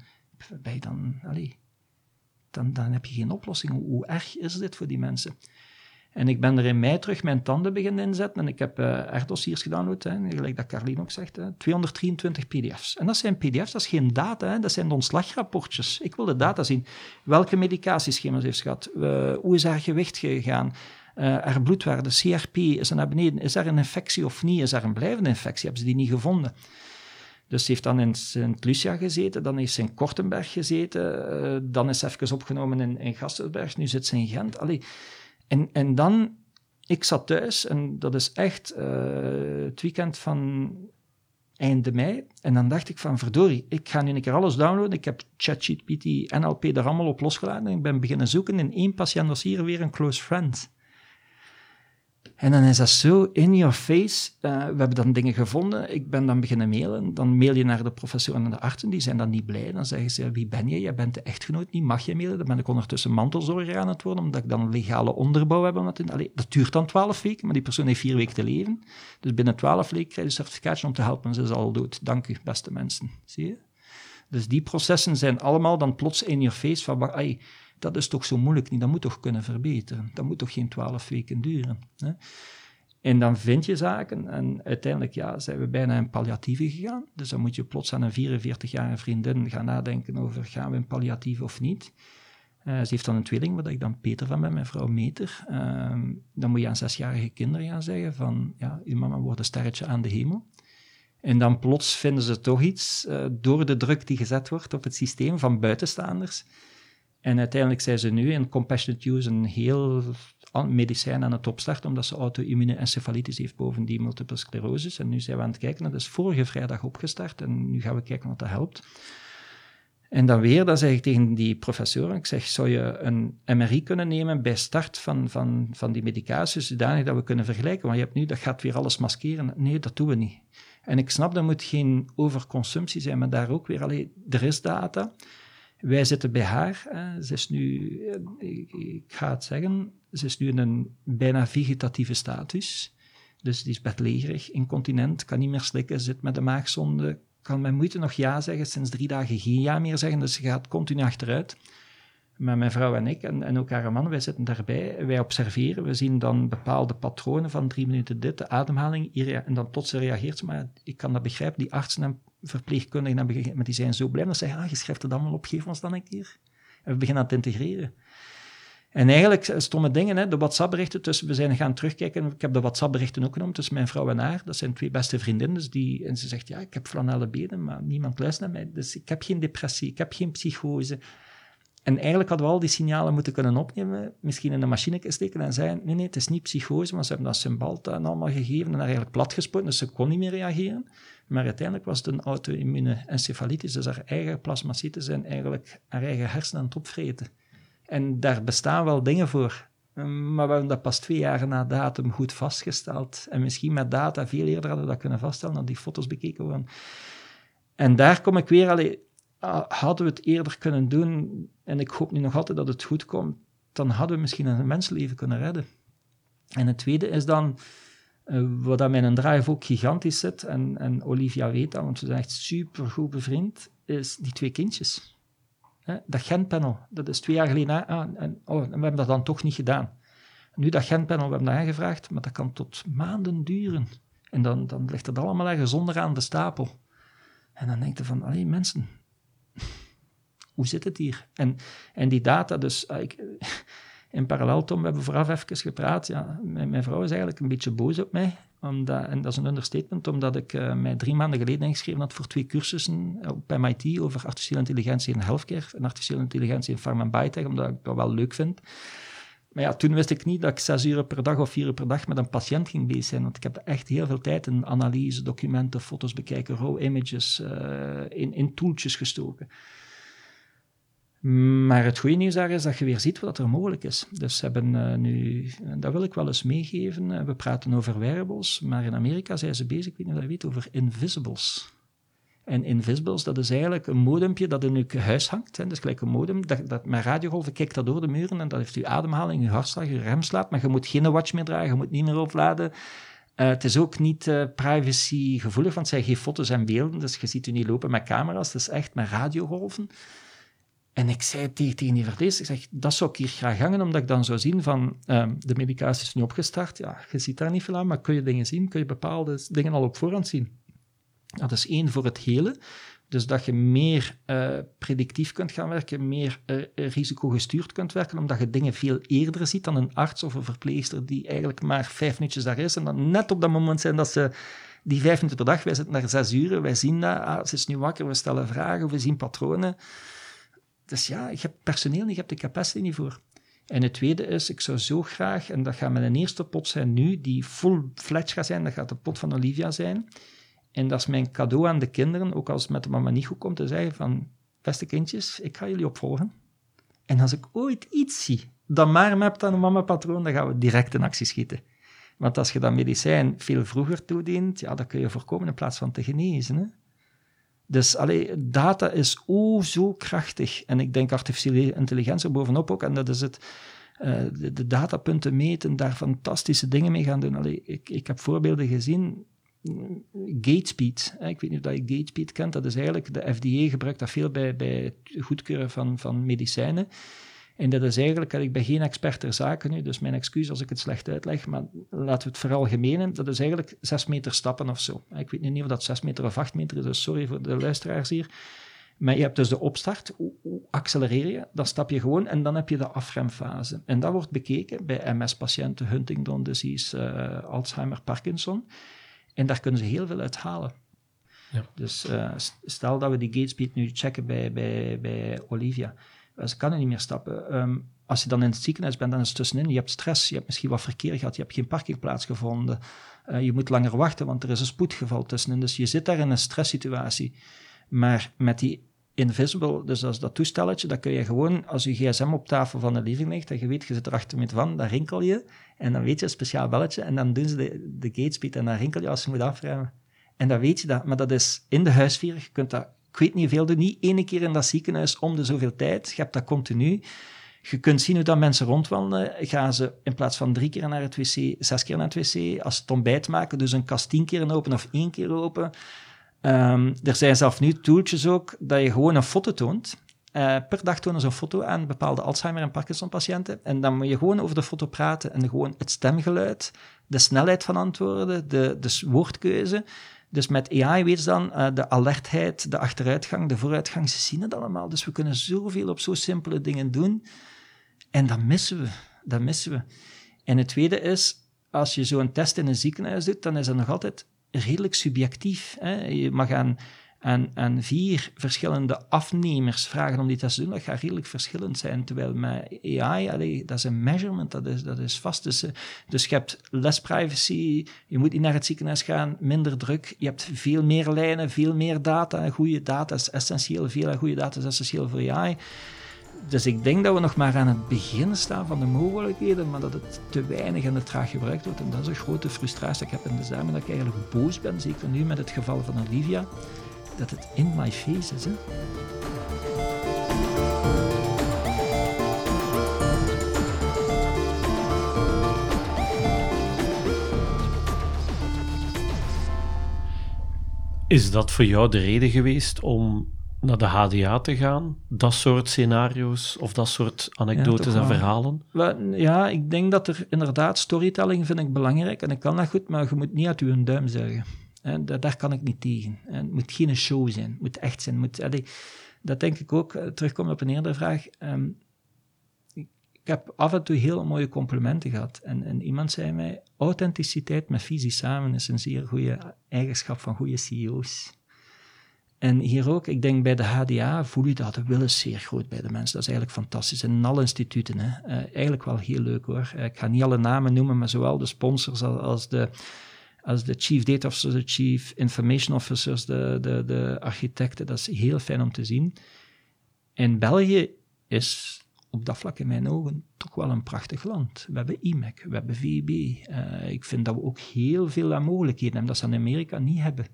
ben je dan... Allez, dan, dan heb je geen oplossing. Hoe erg is dit voor die mensen? En ik ben er in mei terug mijn tanden beginnen inzetten. En ik heb uh, R-dossiers gedaan, hè, gelijk dat Carlien ook zegt. Hè, 223 pdf's. En dat zijn pdf's, dat is geen data, hè, dat zijn de ontslagrapportjes. Ik wil de data zien. Welke medicatieschema's heeft ze gehad? Uh, hoe is haar gewicht gegaan? Uh, haar bloedwaarde, CRP, is er naar beneden. Is er een infectie of niet? Is er een blijvende infectie? Hebben ze die niet gevonden? Dus ze heeft dan in Sint Lucia gezeten, dan heeft ze in Kortenberg gezeten, dan is ze even opgenomen in, in nu zit ze in Gent. Allee. En, en dan, ik zat thuis en dat is echt uh, het weekend van einde mei. En dan dacht ik van, verdorie, ik ga nu een keer alles downloaden. Ik heb ChatGPT, NLP er allemaal op losgeladen. En ik ben beginnen zoeken in één patiëntdossier weer een close friend. En dan is dat zo in your face. Uh, we hebben dan dingen gevonden. Ik ben dan beginnen mailen. Dan mail je naar de professoren en de artsen. Die zijn dan niet blij. Dan zeggen ze, wie ben je? Jij bent de echtgenoot niet. Mag je mailen? Dan ben ik ondertussen mantelzorger aan het worden. Omdat ik dan een legale onderbouw heb. Allee, dat duurt dan twaalf weken. Maar die persoon heeft vier weken te leven. Dus binnen twaalf weken krijg je een certificaatje om te helpen. Ze is al dood. Dank u, beste mensen. Zie je? Dus die processen zijn allemaal dan plots in your face. Van, ay, dat is toch zo moeilijk niet, dat moet toch kunnen verbeteren. Dat moet toch geen twaalf weken duren. Hè? En dan vind je zaken en uiteindelijk ja, zijn we bijna in palliatieve gegaan. Dus dan moet je plots aan een 44-jarige vriendin gaan nadenken over gaan we in palliatief of niet. Uh, ze heeft dan een tweeling, waar ik dan Peter van ben, mijn vrouw Meter. Uh, dan moet je aan zesjarige kinderen gaan zeggen van, ja, uw mama wordt een sterretje aan de hemel. En dan plots vinden ze toch iets, uh, door de druk die gezet wordt op het systeem van buitenstaanders, en uiteindelijk zijn ze nu in compassionate use een heel medicijn aan het opstarten, omdat ze auto-immune encefalitis heeft boven die multiple sclerose. En nu zijn we aan het kijken, dat is vorige vrijdag opgestart en nu gaan we kijken wat dat helpt. En dan weer, dan zeg ik tegen die professoren, ik zeg, zou je een MRI kunnen nemen bij start van, van, van die medicatie, zodanig dat we kunnen vergelijken? Want je hebt nu, dat gaat weer alles maskeren. Nee, dat doen we niet. En ik snap, dat moet geen overconsumptie zijn, maar daar ook weer, alleen, er is data. Wij zitten bij haar. Ze is nu, ik, ga het zeggen, ze is nu in een bijna vegetatieve status. Dus die is bedlegerig, incontinent, kan niet meer slikken, zit met de maagzonde, kan met moeite nog ja zeggen, sinds drie dagen geen ja meer zeggen, dus ze gaat continu achteruit. Maar mijn vrouw en ik, en, ook haar man, wij zitten daarbij, wij observeren, we zien dan bepaalde patronen van drie minuten dit, de ademhaling, en dan tot ze reageert, maar ik kan dat begrijpen, die artsen en verpleegkundigen maar die zijn zo blij dat ze zeggen, ah, je schrijft het allemaal op, geef ons dan een keer. En we beginnen aan het integreren. En eigenlijk stomme dingen, hè, de WhatsApp-berichten tussen, we zijn gaan terugkijken, ik heb de WhatsApp-berichten ook genomen tussen mijn vrouw en haar, dat zijn twee beste vriendinnen, dus die, en ze zegt, ja, ik heb flanelle benen, maar niemand luistert naar mij, dus ik heb geen depressie, ik heb geen psychose. En eigenlijk hadden we al die signalen moeten kunnen opnemen, misschien in een machine steken en zeggen, nee, nee, het is niet psychose, maar ze hebben dat symbool en allemaal gegeven en haar eigenlijk platgespoten, dus ze kon niet meer reageren. Maar uiteindelijk was het een auto-immune encefalitis, dus haar eigen plasmacyten zijn eigenlijk haar eigen hersenen aan het opvreten. En daar bestaan wel dingen voor, maar we hebben dat pas twee jaar na datum goed vastgesteld. En misschien met data veel eerder hadden we dat kunnen vaststellen, dat die foto's bekeken worden. En daar kom ik weer, allee, ah, hadden we het eerder kunnen doen, en ik hoop nu nog altijd dat het goed komt, dan hadden we misschien een mensenleven kunnen redden. En het tweede is dan, uh, wat aan mijn drive ook gigantisch zit, en, en Olivia weet dat, want we zijn echt super goed bevriend, is die twee kindjes. Hè? Dat genpanel, dat is twee jaar geleden aan, en, oh, en we hebben dat dan toch niet gedaan. Nu dat genpanel, we hebben dat aangevraagd, maar dat kan tot maanden duren. En dan, dan ligt het allemaal ergens onderaan de stapel. En dan denk je van, alleen mensen, [laughs] hoe zit het hier? En, en die data, dus uh, ik, in parallel, Tom, we hebben vooraf even gepraat. Ja, mijn, vrouw is eigenlijk een beetje boos op mij. Omdat, en dat is een understatement, omdat ik uh, mij drie maanden geleden ingeschreven had voor twee cursussen op MIT over artificiële intelligentie in healthcare en artificiële intelligentie in pharma en biotech, omdat ik dat wel leuk vind. Maar ja, toen wist ik niet dat ik zes uur per dag of vier uur per dag met een patiënt ging bezig zijn. Want ik heb echt heel veel tijd in analyse, documenten, foto's bekijken, raw images, uh, in, in tooltjes gestoken. Maar het goede nieuws daar is dat je weer ziet wat er mogelijk is. Dus hebben uh, nu, dat wil ik wel eens meegeven, eh, we praten over wearables, maar in Amerika zijn ze bezig, ik weet niet of je weet, over invisibles. En invisibles, dat is eigenlijk een modempje dat in je huis hangt. Hè. Dat is gelijk een modem, dat, dat met radiogolven kijkt dat door de muren en dat heeft je ademhaling, je hartslag, je remslaap, maar je moet geen watch meer dragen, je moet niet meer opladen. Het is ook niet uh, privacygevoelig, want zij geven foto's en beelden, dus je ziet u niet lopen met camera's, het is echt met radiogolven. En ik zei tegen, die verlezer, ik zeg, dat zou ik hier graag hangen, omdat ik dan zou zien van, um, de medicatie is nu opgestart, ja, je ziet daar niet veel aan, maar kun je dingen zien, kun je bepaalde dingen al op voorhand zien. Dat is één voor het hele. Dus dat je meer uh, predictief kunt gaan werken, meer uh, risicogestuurd kunt werken, omdat je dingen veel eerder ziet dan een arts of een verpleegster die eigenlijk maar vijf minuutjes daar is en dan net op dat moment zijn dat ze die vijf minuten per dag, wij zitten naar zes uur, wij zien dat, ah, ze is nu wakker, we stellen vragen, we zien patronen. Dus ja, je hebt personeel niet, je hebt de capacity niet voor. En het tweede is, ik zou zo graag, en dat gaat mijn eerste pot zijn nu, die full-fledged gaat zijn, dat gaat de pot van Olivia zijn. En dat is mijn cadeau aan de kinderen, ook als het met de mama niet goed komt, te zeggen van, beste kindjes, ik ga jullie opvolgen. En als ik ooit iets zie dat maar hebt aan een mama-patroon, dan gaan we direct in actie schieten. Want als je dat medicijn veel vroeger toedient, ja, dan kun je voorkomen in plaats van te genezen. Hè? Dus allee, data is oh zo krachtig. En ik denk artificiële intelligentie bovenop ook. En dat is het, de, de, datapunten meten, daar fantastische dingen mee gaan doen. Allee, ik, ik heb voorbeelden gezien. GateSpeed, ik weet niet of je GateSpeed kent, dat is eigenlijk, de FDA gebruikt dat veel bij, bij het goedkeuren van, van medicijnen. En dat is eigenlijk, ik ben geen expert ter zaken nu, dus mijn excuus als ik het slecht uitleg, maar laten we het veralgemenen. Dat is eigenlijk zes meter stappen of zo. Ik weet niet of dat zes meter of acht meter is, dus sorry voor de luisteraars hier. Maar je hebt dus de opstart, hoe accelereer je? Dan stap je gewoon en dan heb je de afremfase. En dat wordt bekeken bij MS-patiënten, Huntington disease, uh, Alzheimer, Parkinson. En daar kunnen ze heel veel uit halen. Ja. Dus uh, stel dat we die gate speed nu checken bij, bij, bij Olivia eh, ze kan er niet meer stappen. Ehm, als je dan in het ziekenhuis bent, dan is het tussenin. Je hebt stress, je hebt misschien wat verkeer gehad, je hebt geen parkingplaats gevonden. Uh, je moet langer wachten, want er is een spoedgeval tussenin. Dus je zit daar in een stresssituatie. Maar met die Invisible, dus als dat toestelletje, dan kun je gewoon, als je gsm op tafel van de living ligt, en je weet, je zit er achter van, dan rinkel je, en dan weet je een speciaal belletje, en dan doen ze de, de gate speed, en dan rinkel je als je moet afruimen. En dan weet je dat, maar dat is in de huisvier, je kunt dat ik weet niet veel niet één keer in dat ziekenhuis om de zoveel tijd. Je hebt dat continu. Je kunt zien hoe dat mensen rondwandelen. Gaan ze in plaats van drie keer naar het wc, zes keer naar het wc. Als ze het ontbijt maken, dus een kast tien keer open of één keer open. Um, er zijn zelf nu toeltjes ook dat je gewoon een foto toont. Uh, per dag tonen ze een foto aan bepaalde Alzheimer- en Parkinson-patiënten. En dan moet je gewoon over de foto praten en gewoon het stemgeluid, de snelheid van antwoorden, de, de woordkeuze. Dus met AI weet ze dan uh, de alertheid, de achteruitgang, de vooruitgang. Ze zien het allemaal. Dus we kunnen zoveel op zo simpele dingen doen. En dat missen we. Dat missen we. En het tweede is, als je zo'n test in een ziekenhuis doet, dan is dat nog altijd redelijk subjectief. Hè? Je mag aan en, en vier verschillende afnemers vragen om die test te doen, dat gaat redelijk verschillend zijn. Terwijl met AI, allee, dat is een measurement, dat is, dat is vast. Dus, eh, dus je hebt less privacy, je moet niet naar het ziekenhuis gaan, minder druk. Je hebt veel meer lijnen, veel meer data. Goede data is essentieel, veel goede data is essentieel voor AI. Dus ik denk dat we nog maar aan het begin staan van de mogelijkheden, maar dat het te weinig en te traag gebruikt wordt. En dat is een grote frustratie. Ik heb in de zamen dat ik eigenlijk boos ben, zeker nu met het geval van Olivia dat het in my face is. Hè? Is dat voor jou de reden geweest om naar de HDA te gaan? Dat soort scenario's of dat soort anekdotes en verhalen? Ja, ik denk dat er inderdaad storytelling vind ik belangrijk en ik kan dat goed, maar je moet niet uit je duim zeggen. En daar kan ik niet tegen. En het moet geen show zijn, het moet echt zijn. Moet, dat denk ik ook, eh, terugkomen op een eerdere vraag. Ehm, ik, heb af en toe heel mooie complimenten gehad. En, en iemand zei mij, authenticiteit met visie samen is een zeer goede eigenschap van goede CEO's. En hier ook, ik denk bij de HDA voel je dat de wil is zeer groot bij de mensen. Dat is eigenlijk fantastisch. En in alle instituten, hè. Uh, eigenlijk wel heel leuk hoor. ik ga niet alle namen noemen, maar zowel de sponsors als de als de chief data officers, de chief information officers, de, de, de architecten. Dat is heel fijn om te zien. En België is op dat vlak in mijn ogen toch wel een prachtig land. We hebben IMEC, we hebben VB. Uh, ik vind dat we ook heel veel aan mogelijkheden hebben dat ze in Amerika niet hebben.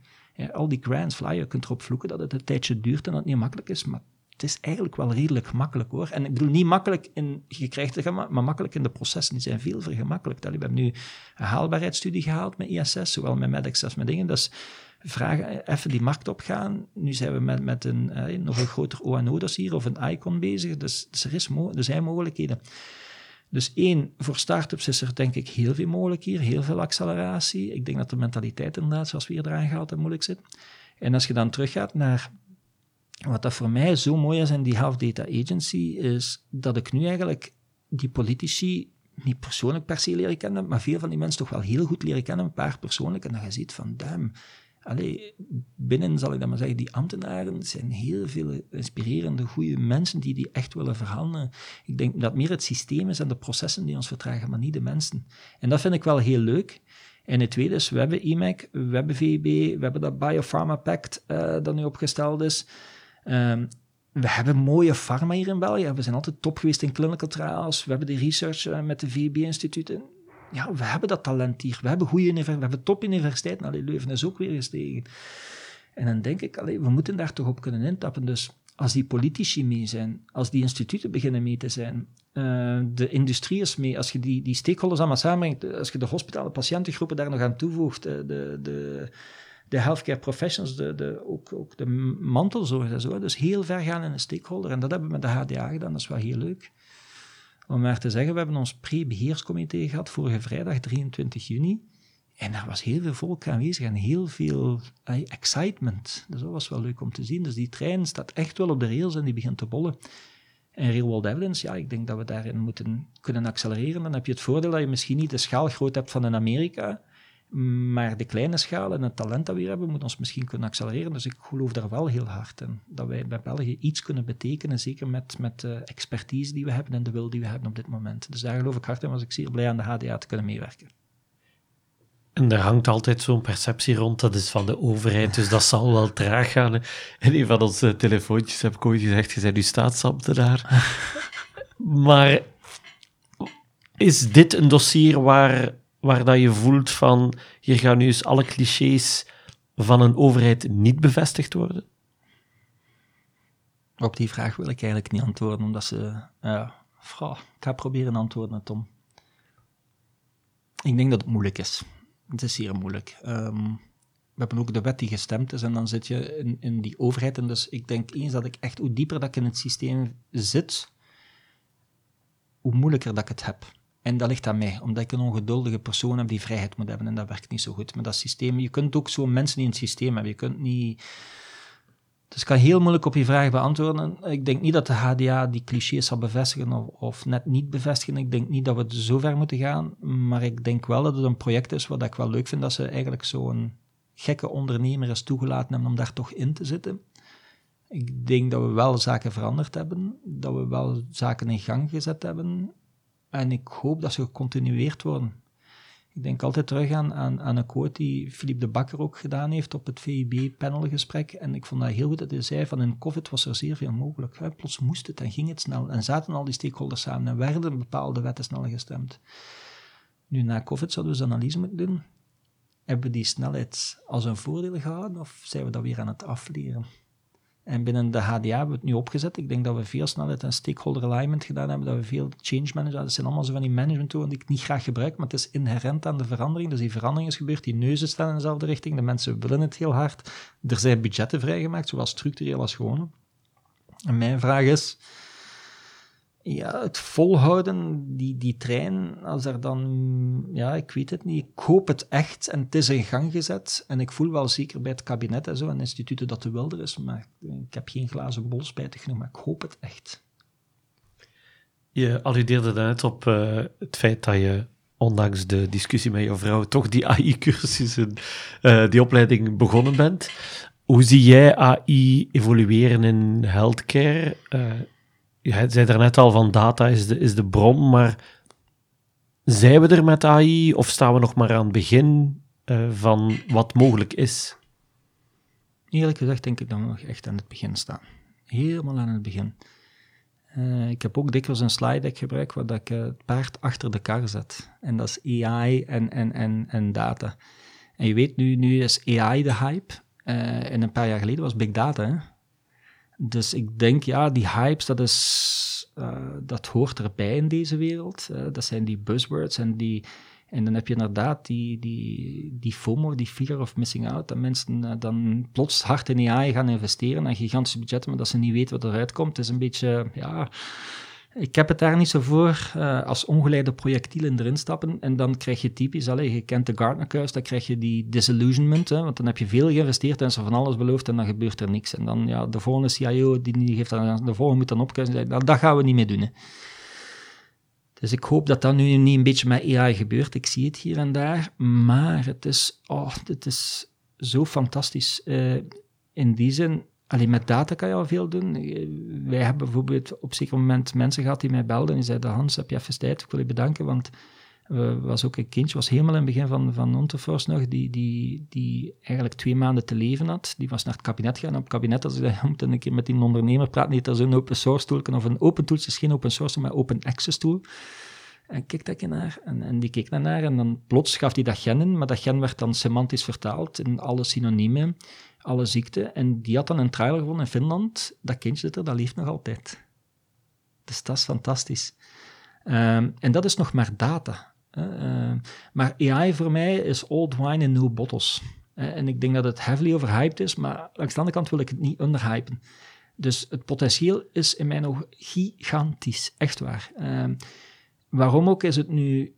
al die grants, fly, je kunt erop vloeken dat het een tijdje duurt en dat het niet makkelijk is, maar het is eigenlijk wel redelijk gemakkelijk hoor. En ik bedoel niet makkelijk in, er maar makkelijk in de processen. Die zijn veel vergemakkelijkt. We hebben nu een haalbaarheidsstudie gehaald met ISS, zowel met MedEx als met dingen. Dus vragen, even die markt opgaan. Nu zijn we met, met een eh, nog een groter ONO-dossier of een ICON bezig. Dus, dus er, is er zijn mogelijkheden. Dus één, voor start-ups is er denk ik heel veel mogelijk hier, heel veel acceleratie. Ik denk dat de mentaliteit inderdaad, zoals we hier eraan gehaald hebben, moeilijk zit. En als je dan teruggaat naar wat dat voor mij zo mooi is in die Health Data Agency, is dat ik nu eigenlijk die politici niet persoonlijk per se leren kennen, maar veel van die mensen toch wel heel goed leren kennen, een paar persoonlijk, en dan je ziet van, damn, allee, binnen, zal ik dat maar zeggen, die ambtenaren zijn heel veel inspirerende, goede mensen die die echt willen verhandelen. Ik denk dat meer het systeem is en de processen die ons vertragen, maar niet de mensen. En dat vind ik wel heel leuk. En het tweede is, we hebben IMEC, we hebben VEB, we hebben dat Biopharma Pact uh, dat nu opgesteld is. Um, we hebben mooie pharma hier in België. We zijn altijd top geweest in clinical trials. We hebben de research uh, met de VEB-instituten. Ja, we hebben dat talent hier. We hebben goede we hebben top universiteiten. Allee, Leuven is ook weer gestegen. En dan denk ik, allee, we moeten daar toch op kunnen intappen. Dus als die politici mee zijn, als die instituten beginnen mee te zijn, uh, de industrie is mee, als je die, die stakeholders allemaal samenbrengt, als je de hospitale patiëntengroepen daar nog aan toevoegt, de, de, de healthcare professionals, de, de, ook, ook de mantelzorg en zo. Dus heel ver gaan in een stakeholder. En dat hebben we met de HDA gedaan, dat is wel heel leuk. Om maar te zeggen, we hebben ons pre-beheerscomité gehad vorige vrijdag, 23 juni. En daar was heel veel volk aanwezig en heel veel excitement. Dus dat was wel leuk om te zien. Dus die trein staat echt wel op de rails en die begint te bollen. En real world evidence, ja, ik denk dat we daarin moeten kunnen accelereren. Dan heb je het voordeel dat je misschien niet de schaal groot hebt van in Amerika, maar de kleine schaal en het talent dat we hier hebben, moet ons misschien kunnen accelereren. Dus ik geloof daar wel heel hard in. Dat wij bij België iets kunnen betekenen, zeker met, met de expertise die we hebben en de wil die we hebben op dit moment. Dus daar geloof ik hard in, was ik zeer blij aan de HDA te kunnen meewerken. En er hangt altijd zo'n perceptie rond, dat is van de overheid, dus dat zal wel traag gaan. En een van onze telefoontjes heb ik ooit gezegd, je bent nu staatsambtenaar. [laughs] maar is dit een dossier waar waar dat je voelt van hier gaan nu eens alle clichés van een overheid niet bevestigd worden? Op die vraag wil ik eigenlijk niet antwoorden, omdat ze... Uh, ik ga proberen antwoorden, Tom. Ik denk dat het moeilijk is. Het is zeer moeilijk. Um, we hebben ook de wet die gestemd is en dan zit je in, in die overheid. En dus ik denk eens dat ik echt, hoe dieper dat ik in het systeem zit, hoe moeilijker dat ik het heb. En dat ligt aan mij, omdat ik een ongeduldige persoon heb die vrijheid moet hebben en dat werkt niet zo goed. Maar dat systeem, je kunt ook zo mensen in het systeem hebben, je kunt niet... Dus kan heel moeilijk op je vraag beantwoorden. Ik denk niet dat de HDA die clichés zal bevestigen of, of, net niet bevestigen. Ik denk niet dat we zo ver moeten gaan, maar ik denk wel dat het een project is wat ik wel leuk vind, dat ze eigenlijk zo'n gekke ondernemer is toegelaten hebben om daar toch in te zitten. Ik denk dat we wel zaken veranderd hebben, dat we wel zaken in gang gezet hebben. En ik hoop dat ze gecontinueerd worden. Ik denk altijd terug aan, aan, een quote die Philippe de Bakker ook gedaan heeft op het VIB-panelgesprek. En ik vond dat heel goed dat hij zei van in COVID was er zeer veel mogelijk. Plots moest het en ging het snel. En zaten al die stakeholders samen en werden bepaalde wetten snel gestemd. Nu, na COVID zouden we eens analyse moeten doen. Hebben we die snelheid als een voordeel gehouden of zijn we dat weer aan het afleren? En binnen de HDA hebben we het nu opgezet. Ik denk dat we veel snelheid en stakeholder alignment gedaan hebben, dat we veel change management, dat zijn allemaal zo van die management tools die ik niet graag gebruik, maar het is inherent aan de verandering. Dus die verandering is gebeurd, die neuzen staan in dezelfde richting, de mensen willen het heel hard. Er zijn budgetten vrijgemaakt, zowel structureel als gewone. En mijn vraag is, ja, het volhouden, die, die trein, als er dan, ja, ik weet het niet, ik hoop het echt en het is in gang gezet. En ik voel wel zeker bij het kabinet en zo en instituten dat de wilder is, maar ik heb geen glazen bol spijtig genoeg, maar ik hoop het echt. Je alludeerde net op uh, het feit dat je, ondanks de discussie met je vrouw, toch die AI-cursussen, uh, die opleiding begonnen bent. Hoe zie jij AI evolueren in healthcare? Uh, je zei net al van data is de, is de bron, maar zijn we er met AI of staan we nog maar aan het begin uh, van wat mogelijk is? Eerlijk gezegd denk ik dat we nog echt aan het begin staan. Helemaal aan het begin. Uh, ik heb ook dikwijls een slide deck gebruikt waar ik uh, het paard achter de kar zet. En dat is AI en, en, en, en data. En je weet, nu, nu is AI de hype. En een paar jaar geleden was big data. Hè? Dus ik denk, ja, die hypes, dat, is, uh, dat hoort erbij in deze wereld. Uh, dat zijn die buzzwords en die... En dan heb je inderdaad die, die, die FOMO, die fear of missing out, dat mensen uh, dan plots hard in AI gaan investeren en gigantische budgetten, maar dat ze niet weten wat eruit komt. Het is een beetje, ja, ik heb het daar niet zo voor uh, als ongeleide projectielen erin stappen en dan krijg je typisch, allez, je kent de Gardner curve, dan krijg je die disillusionment, hè, want dan heb je veel geïnvesteerd en ze van alles beloofd en dan gebeurt er niks. En dan, ja, de volgende CIO, die, die geeft dan, de volgende moet dan opkijken en zeggen, dat gaan we niet meer doen. Hè. Dus ik hoop dat dat nu niet een beetje met AI gebeurt. Ik zie het hier en daar, maar het is, oh, het is zo fantastisch. Uh, in die zin, alleen met data kan je al veel doen. Wij hebben bijvoorbeeld op zeker moment mensen gehad die mij belden en zeiden, Hans, heb je even tijd? Ik wil je bedanken, want er was ook een kindje, was helemaal in het begin van, van nog, die, die, die eigenlijk twee maanden te leven had. Die was naar het kabinet gegaan. Op het kabinet, als ik moet een keer met die ondernemer praten, niet als een open source tool, of een open tool, is geen open source, maar open access tool. En keek dat naar, en, en die keek naar, en dan plots gaf hij dat gen in, maar dat gen werd dan semantisch vertaald in alle synoniemen alle ziekten. En die had dan een trailer gevonden in Finland. Dat kindje zit er, dat leeft nog altijd. Dus dat is fantastisch. Um, en dat is nog maar data. Uh, maar AI voor mij is old wine in new bottles. En ik denk dat het heavily overhyped is, maar langs de andere kant wil ik het niet underhypen. Dus het potentieel is in mijn ogen gigantisch, echt waar. Uh, waarom ook is het nu,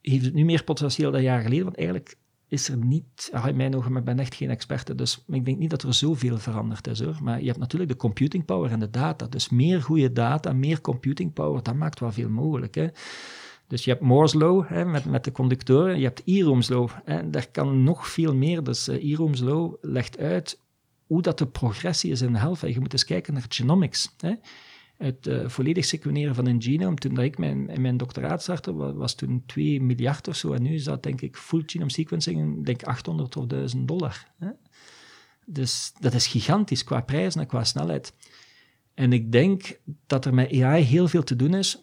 heeft het nu meer potentieel dan jaren geleden? Want eigenlijk is er niet, in mijn ogen, maar ik ben echt geen experte, dus ik denk niet dat er zoveel veranderd is hoor. Maar je hebt natuurlijk de computing power en de data. Dus meer goede data, meer computing power, dat maakt wel veel mogelijk. Hè. Dus je hebt Moore's Law hè, met, met de conductoren, je hebt Eroom's Law. Hè, daar kan nog veel meer. Dus uh, Eroom's Law legt uit hoe dat de progressie is in de helft. Je moet eens kijken naar genomics. Hè het uh, volledig sequeneren van een genome. Toen dat ik mijn, mijn doctoraat startte, was, was, toen 2 miljard of zo. En nu is dat, denk ik, full genome sequencing, denk 800 of 1000 dollar. Hè? Dus dat is gigantisch qua prijs en qua snelheid. En ik denk dat er met AI heel veel te doen is,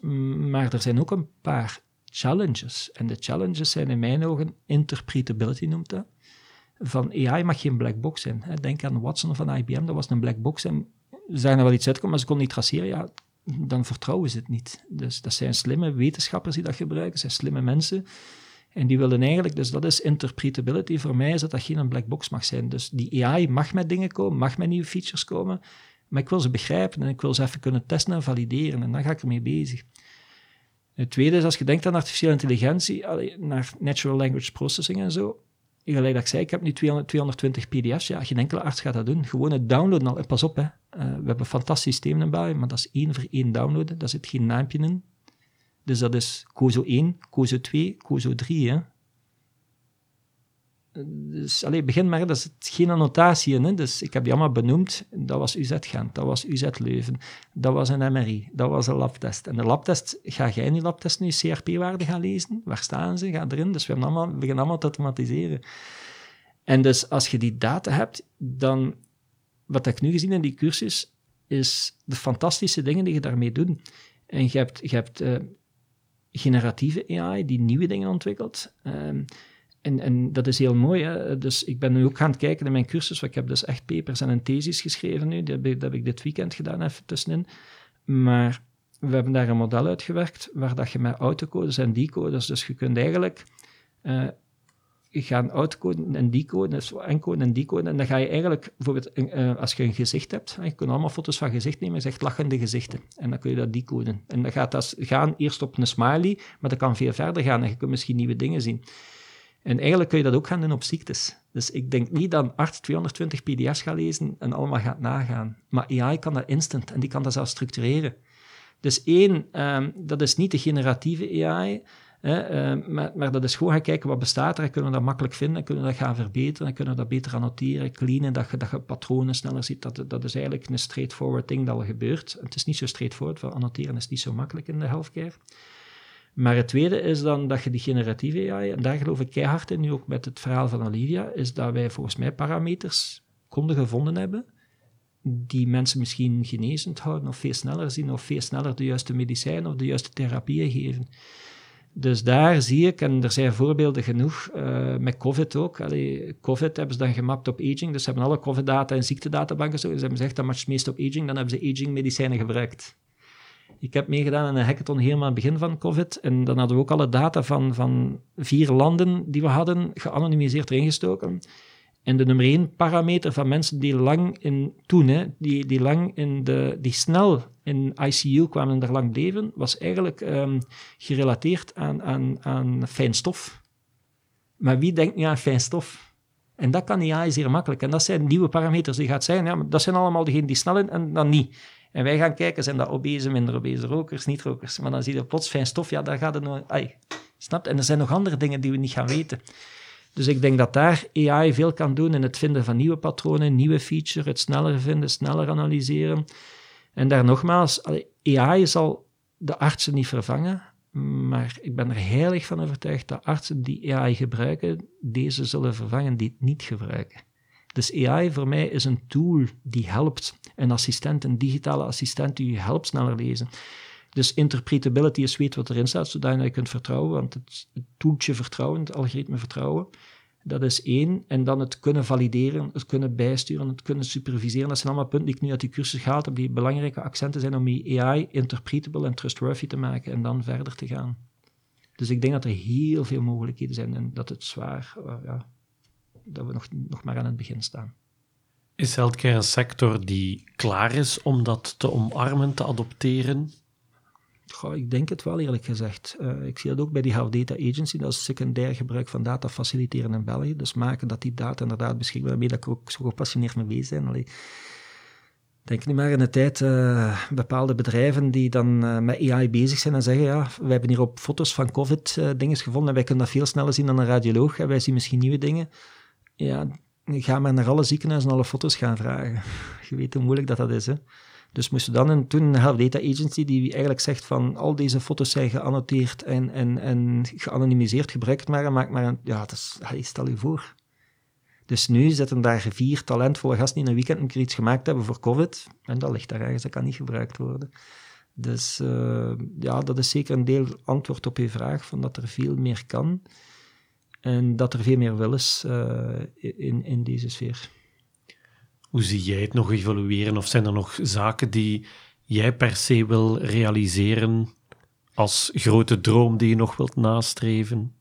maar er zijn ook een paar challenges. En de challenges zijn in mijn ogen interpretability, noemt dat. Van AI mag geen black box zijn. Denk aan Watson van IBM, dat was een black box en zagen er wel iets uitkomen, maar ze konden niet traceren, ja, dan vertrouwen ze het niet. Dus dat zijn slimme wetenschappers die dat gebruiken, dat zijn slimme mensen. En die willen eigenlijk, dus dat is interpretability. Voor mij is dat dat geen black box mag zijn. Dus die AI mag met dingen komen, mag met nieuwe features komen, maar ik wil ze begrijpen en ik wil ze even kunnen testen en valideren. En dan ga ik ermee bezig. Het tweede is, als je denkt aan artificiële intelligentie, naar natural language processing en zo, gelijk dat ik zei, ik heb nu 200, 220 pdf's. Ja, geen enkele arts gaat dat doen. Gewoon het downloaden al. Pas op, hè. Uh, we hebben een fantastisch systeem in maar dat is één voor één downloaden. Daar zit geen naampje in. Dus dat is COSO 1, COSO 2, COSO 3. Hè. Dus alleen begin maar, dat is geen annotatie in. Hè? Dus ik heb die allemaal benoemd. Dat was UZ Gent, dat was UZ Leuven, dat was een MRI, dat was een labtest. En de labtest, ga jij in die labtest nu CRP-waarden gaan lezen? Waar staan ze? Ga erin. Dus we, allemaal, we beginnen allemaal te automatiseren. En dus als je die data hebt, dan, wat ik nu gezien in die cursus, is de fantastische dingen die je daarmee doet. En je hebt, je hebt uh, generatieve AI die nieuwe dingen ontwikkelt. Uh, en, en dat is heel mooi. Hè? Dus ik ben nu ook gaan het kijken in mijn cursus. Want ik heb dus echt papers en een thesis geschreven nu. Dat heb, ik, dat heb ik dit weekend gedaan, even tussenin. Maar we hebben daar een model uitgewerkt waar dat je met autocodes en decoders, dus je kunt eigenlijk uh, gaan autocoden en decoden, dus encoden en decoden, en dan ga je eigenlijk, bijvoorbeeld uh, als je een gezicht hebt, je kunt allemaal foto's van gezicht nemen, je zegt lachende gezichten, en dan kun je dat decoden. En dan gaat dat gaan eerst op een smiley, maar dat kan veel verder gaan, en je kunt misschien nieuwe dingen zien. En eigenlijk kun je dat ook gaan doen op ziektes. Dus ik denk niet dat een arts 220 pdf's gaat lezen en allemaal gaat nagaan. Maar AI kan dat instant en die kan dat zelf structureren. Dus één, um, dat is niet de generatieve AI, um, maar, dat is gewoon gaan kijken wat bestaat er, en kunnen we dat makkelijk vinden, kunnen we dat gaan verbeteren, en kunnen we dat beter annoteren, cleanen, dat je, dat je patronen sneller ziet. Dat, dat is eigenlijk een straightforward ding dat al gebeurt. Het is niet zo straightforward, want annoteren is niet zo makkelijk in de healthcare. Maar het tweede is dan dat je die generatieve AI, en daar geloof ik keihard in, nu ook met het verhaal van Olivia, is dat wij volgens mij parameters konden gevonden hebben die mensen misschien genezend houden of veel sneller zien of veel sneller de juiste medicijnen of de juiste therapieën geven. Dus daar zie ik, en er zijn voorbeelden genoeg, uh, met COVID ook. Allee, COVID hebben ze dan gemapt op aging, dus ze hebben alle COVID-data en ziektedatabanken zo. Ze hebben gezegd dat matcht meest op aging, dan hebben ze aging-medicijnen gebruikt. Ik heb meegedaan aan een hackathon helemaal aan het begin van COVID. En dan hadden we ook alle data van, van vier landen die we hadden geanonimiseerd erin gestoken. En de nummer één parameter van mensen die lang in, toen, hè, die, die lang in de, die snel in ICU kwamen en daar lang bleven, was eigenlijk um, gerelateerd aan, aan, aan fijn stof. Maar wie denkt nu aan fijn stof? En dat kan AI zeer makkelijk. En dat zijn nieuwe parameters die gaat zijn. Ja, dat zijn allemaal degenen die snel in en dan niet. En wij gaan kijken, zijn dat obese, minder obese, rokers, niet-rokers. Maar dan zie je plots fijn stof, ja, daar gaat het nog... Ai, snapt? En er zijn nog andere dingen die we niet gaan weten. Dus ik denk dat daar AI veel kan doen in het vinden van nieuwe patronen, nieuwe features, het sneller vinden, sneller analyseren. En daar nogmaals, AI zal de artsen niet vervangen, maar ik ben er heilig van overtuigd dat artsen die AI gebruiken, deze zullen vervangen die het niet gebruiken. Dus AI voor mij is een tool die helpt. Een assistent, een digitale assistent die je helpt sneller lezen. Dus interpretability is weet wat erin staat, zodat je kunt vertrouwen, want het, toeltje vertrouwen, het algoritme vertrouwen, dat is één. En dan het kunnen valideren, het kunnen bijsturen, het kunnen superviseren. Dat zijn allemaal punten die ik nu uit die cursus gehaald heb, die belangrijke accenten zijn om je AI interpretable en trustworthy te maken en dan verder te gaan. Dus ik denk dat er heel veel mogelijkheden zijn en dat het zwaar, uh, ja, dat we nog, nog maar aan het begin staan. Is healthcare een sector die klaar is om dat te omarmen, te adopteren? Goh, ik denk het wel, eerlijk gezegd. Uh, ik zie dat ook bij die Health Data Agency, dat is secundair gebruik van data faciliteren in België. Dus maken dat die data inderdaad beschikbaar daarmee dat ik ook zo gepassioneerd mee bezig ben. Allee, denk nu maar in de tijd uh, bepaalde bedrijven die dan uh, met AI bezig zijn en zeggen, ja, wij hebben hier op foto's van COVID dingen gevonden en wij kunnen dat veel sneller zien dan een radioloog en wij zien misschien nieuwe dingen. Ja, ga maar naar alle ziekenhuizen alle foto's gaan vragen. [laughs] Je weet hoe moeilijk dat, dat is, hè. Dus moesten dan een, toen een Data Agency die eigenlijk zegt van al deze foto's zijn geannoteerd en, en, en geanonimiseerd, gebruik het maar en maak maar een... Ja, dat is, stel je voor. Dus nu zitten daar vier talentvolle gasten die in een weekend een keer iets gemaakt hebben voor COVID. En dat ligt daar ergens, dat kan niet gebruikt worden. Dus uh, ja, dat is zeker een deel antwoord op je vraag, van dat er veel meer kan. En dat er veel meer wil is uh, in, in deze sfeer. Hoe zie jij het nog evolueren? Of zijn er nog zaken die jij per se wil realiseren als grote droom die je nog wilt nastreven?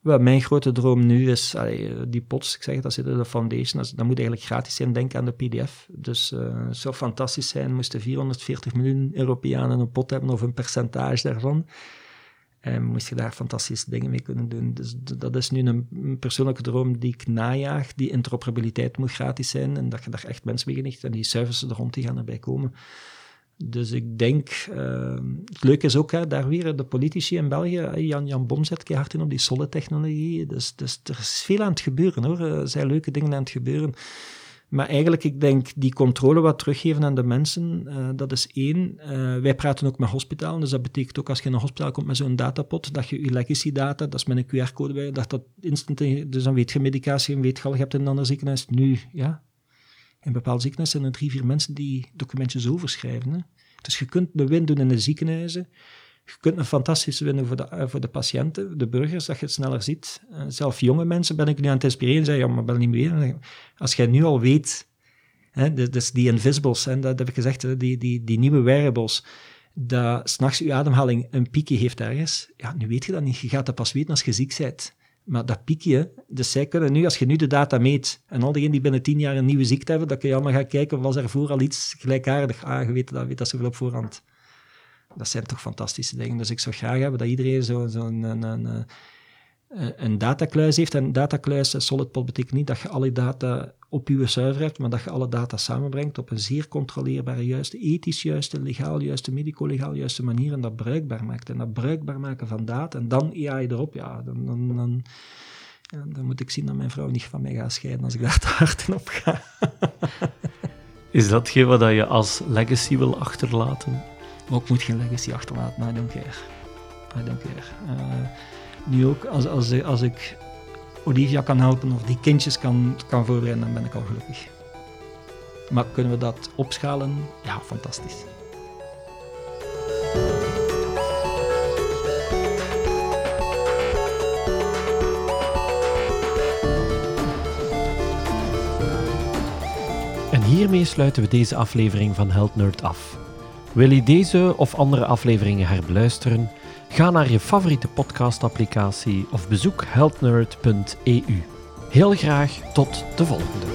Wel, mijn grote droom nu is, allee, die pots, ik zeg dat zit in de foundation, dat, moet eigenlijk gratis zijn, denk aan de pdf. Dus uh, het zou fantastisch zijn, moesten 440 miljoen Europeanen een pot hebben of een percentage daarvan. En moest je daar fantastische dingen mee kunnen doen. Dus dat is nu een, persoonlijke droom die ik najaag. Die interoperabiliteit moet gratis zijn en dat je daar echt mensen mee geniet en die services er rond die gaan erbij komen. Dus ik denk, uh, het leuke is ook hè, daar weer de politici in België, Jan, Jan Bom zet hard in op die solid-technologie. Dus, dus er is veel aan het gebeuren hoor, er zijn leuke dingen aan het gebeuren. Maar eigenlijk, ik denk, die controle wat teruggeven aan de mensen, uh, dat is één. Uh, wij praten ook met hospitalen, dus dat betekent ook als je in een hospitaal komt met zo'n datapot, dat je je legacy data, dat is met een QR-code bij, dat dat instant, dus dan weet je medicatie en weet je al, je hebt in een ander ziekenhuis. Nu, ja, in bepaalde ziekenhuizen zijn er drie, vier mensen die documentjes overschrijven. Hè. Dus je kunt de win doen in de ziekenhuizen, je kunt een fantastische winnen voor de, eh, voor de patiënten, de burgers, dat je het sneller ziet. Uh, zelf jonge mensen ben ik nu aan het inspireren. Zeg, ja, maar ben niet meer. Als jij nu al weet, hè, dus die invisibles, en dat heb ik gezegd, die, die, die nieuwe wearables, dat s'nachts je ademhaling een piekje heeft ergens. Ja, nu weet je dat niet. Je gaat dat pas weten als je ziek bent. Maar dat piekje, dus zij kunnen nu, als je nu de data meet, en al diegenen die binnen tien jaar een nieuwe ziekte hebben, dan kun je allemaal gaan kijken, was er voor al iets gelijkaardig? Ah, je weet dat, weet dat zoveel op voorhand dat zijn toch fantastische dingen. Dus ik zou graag hebben dat iedereen zo'n zo een, een, een, een, datakluis heeft. En datakluis, eh, SolidPod, betekent niet dat je alle data op je server hebt, maar dat je alle data samenbrengt op een zeer controleerbare, juiste, ethisch juiste, legaal juiste, medico-legaal juiste manier en dat bruikbaar maakt. En dat bruikbaar maken van data en dan AI erop, ja, dan, dan, dan, ja, dan moet ik zien dat mijn vrouw niet van mij gaat scheiden als ik daar te hard in op ga. Is dat wat je als legacy wil achterlaten? Ook moet geen legacy achterlaten. I don't care. I don't care. Uh, nu ook, als, als, als ik Olivia kan helpen of die kindjes kan, kan voorbereiden, dan ben ik al gelukkig. Maar kunnen we dat opschalen? Ja, fantastisch. En hiermee sluiten we deze aflevering van Health Nerd af. Wil je deze of andere afleveringen herbeluisteren? Ga naar je favoriete podcastapplicatie of bezoek healthnerd.eu. Heel graag tot de volgende.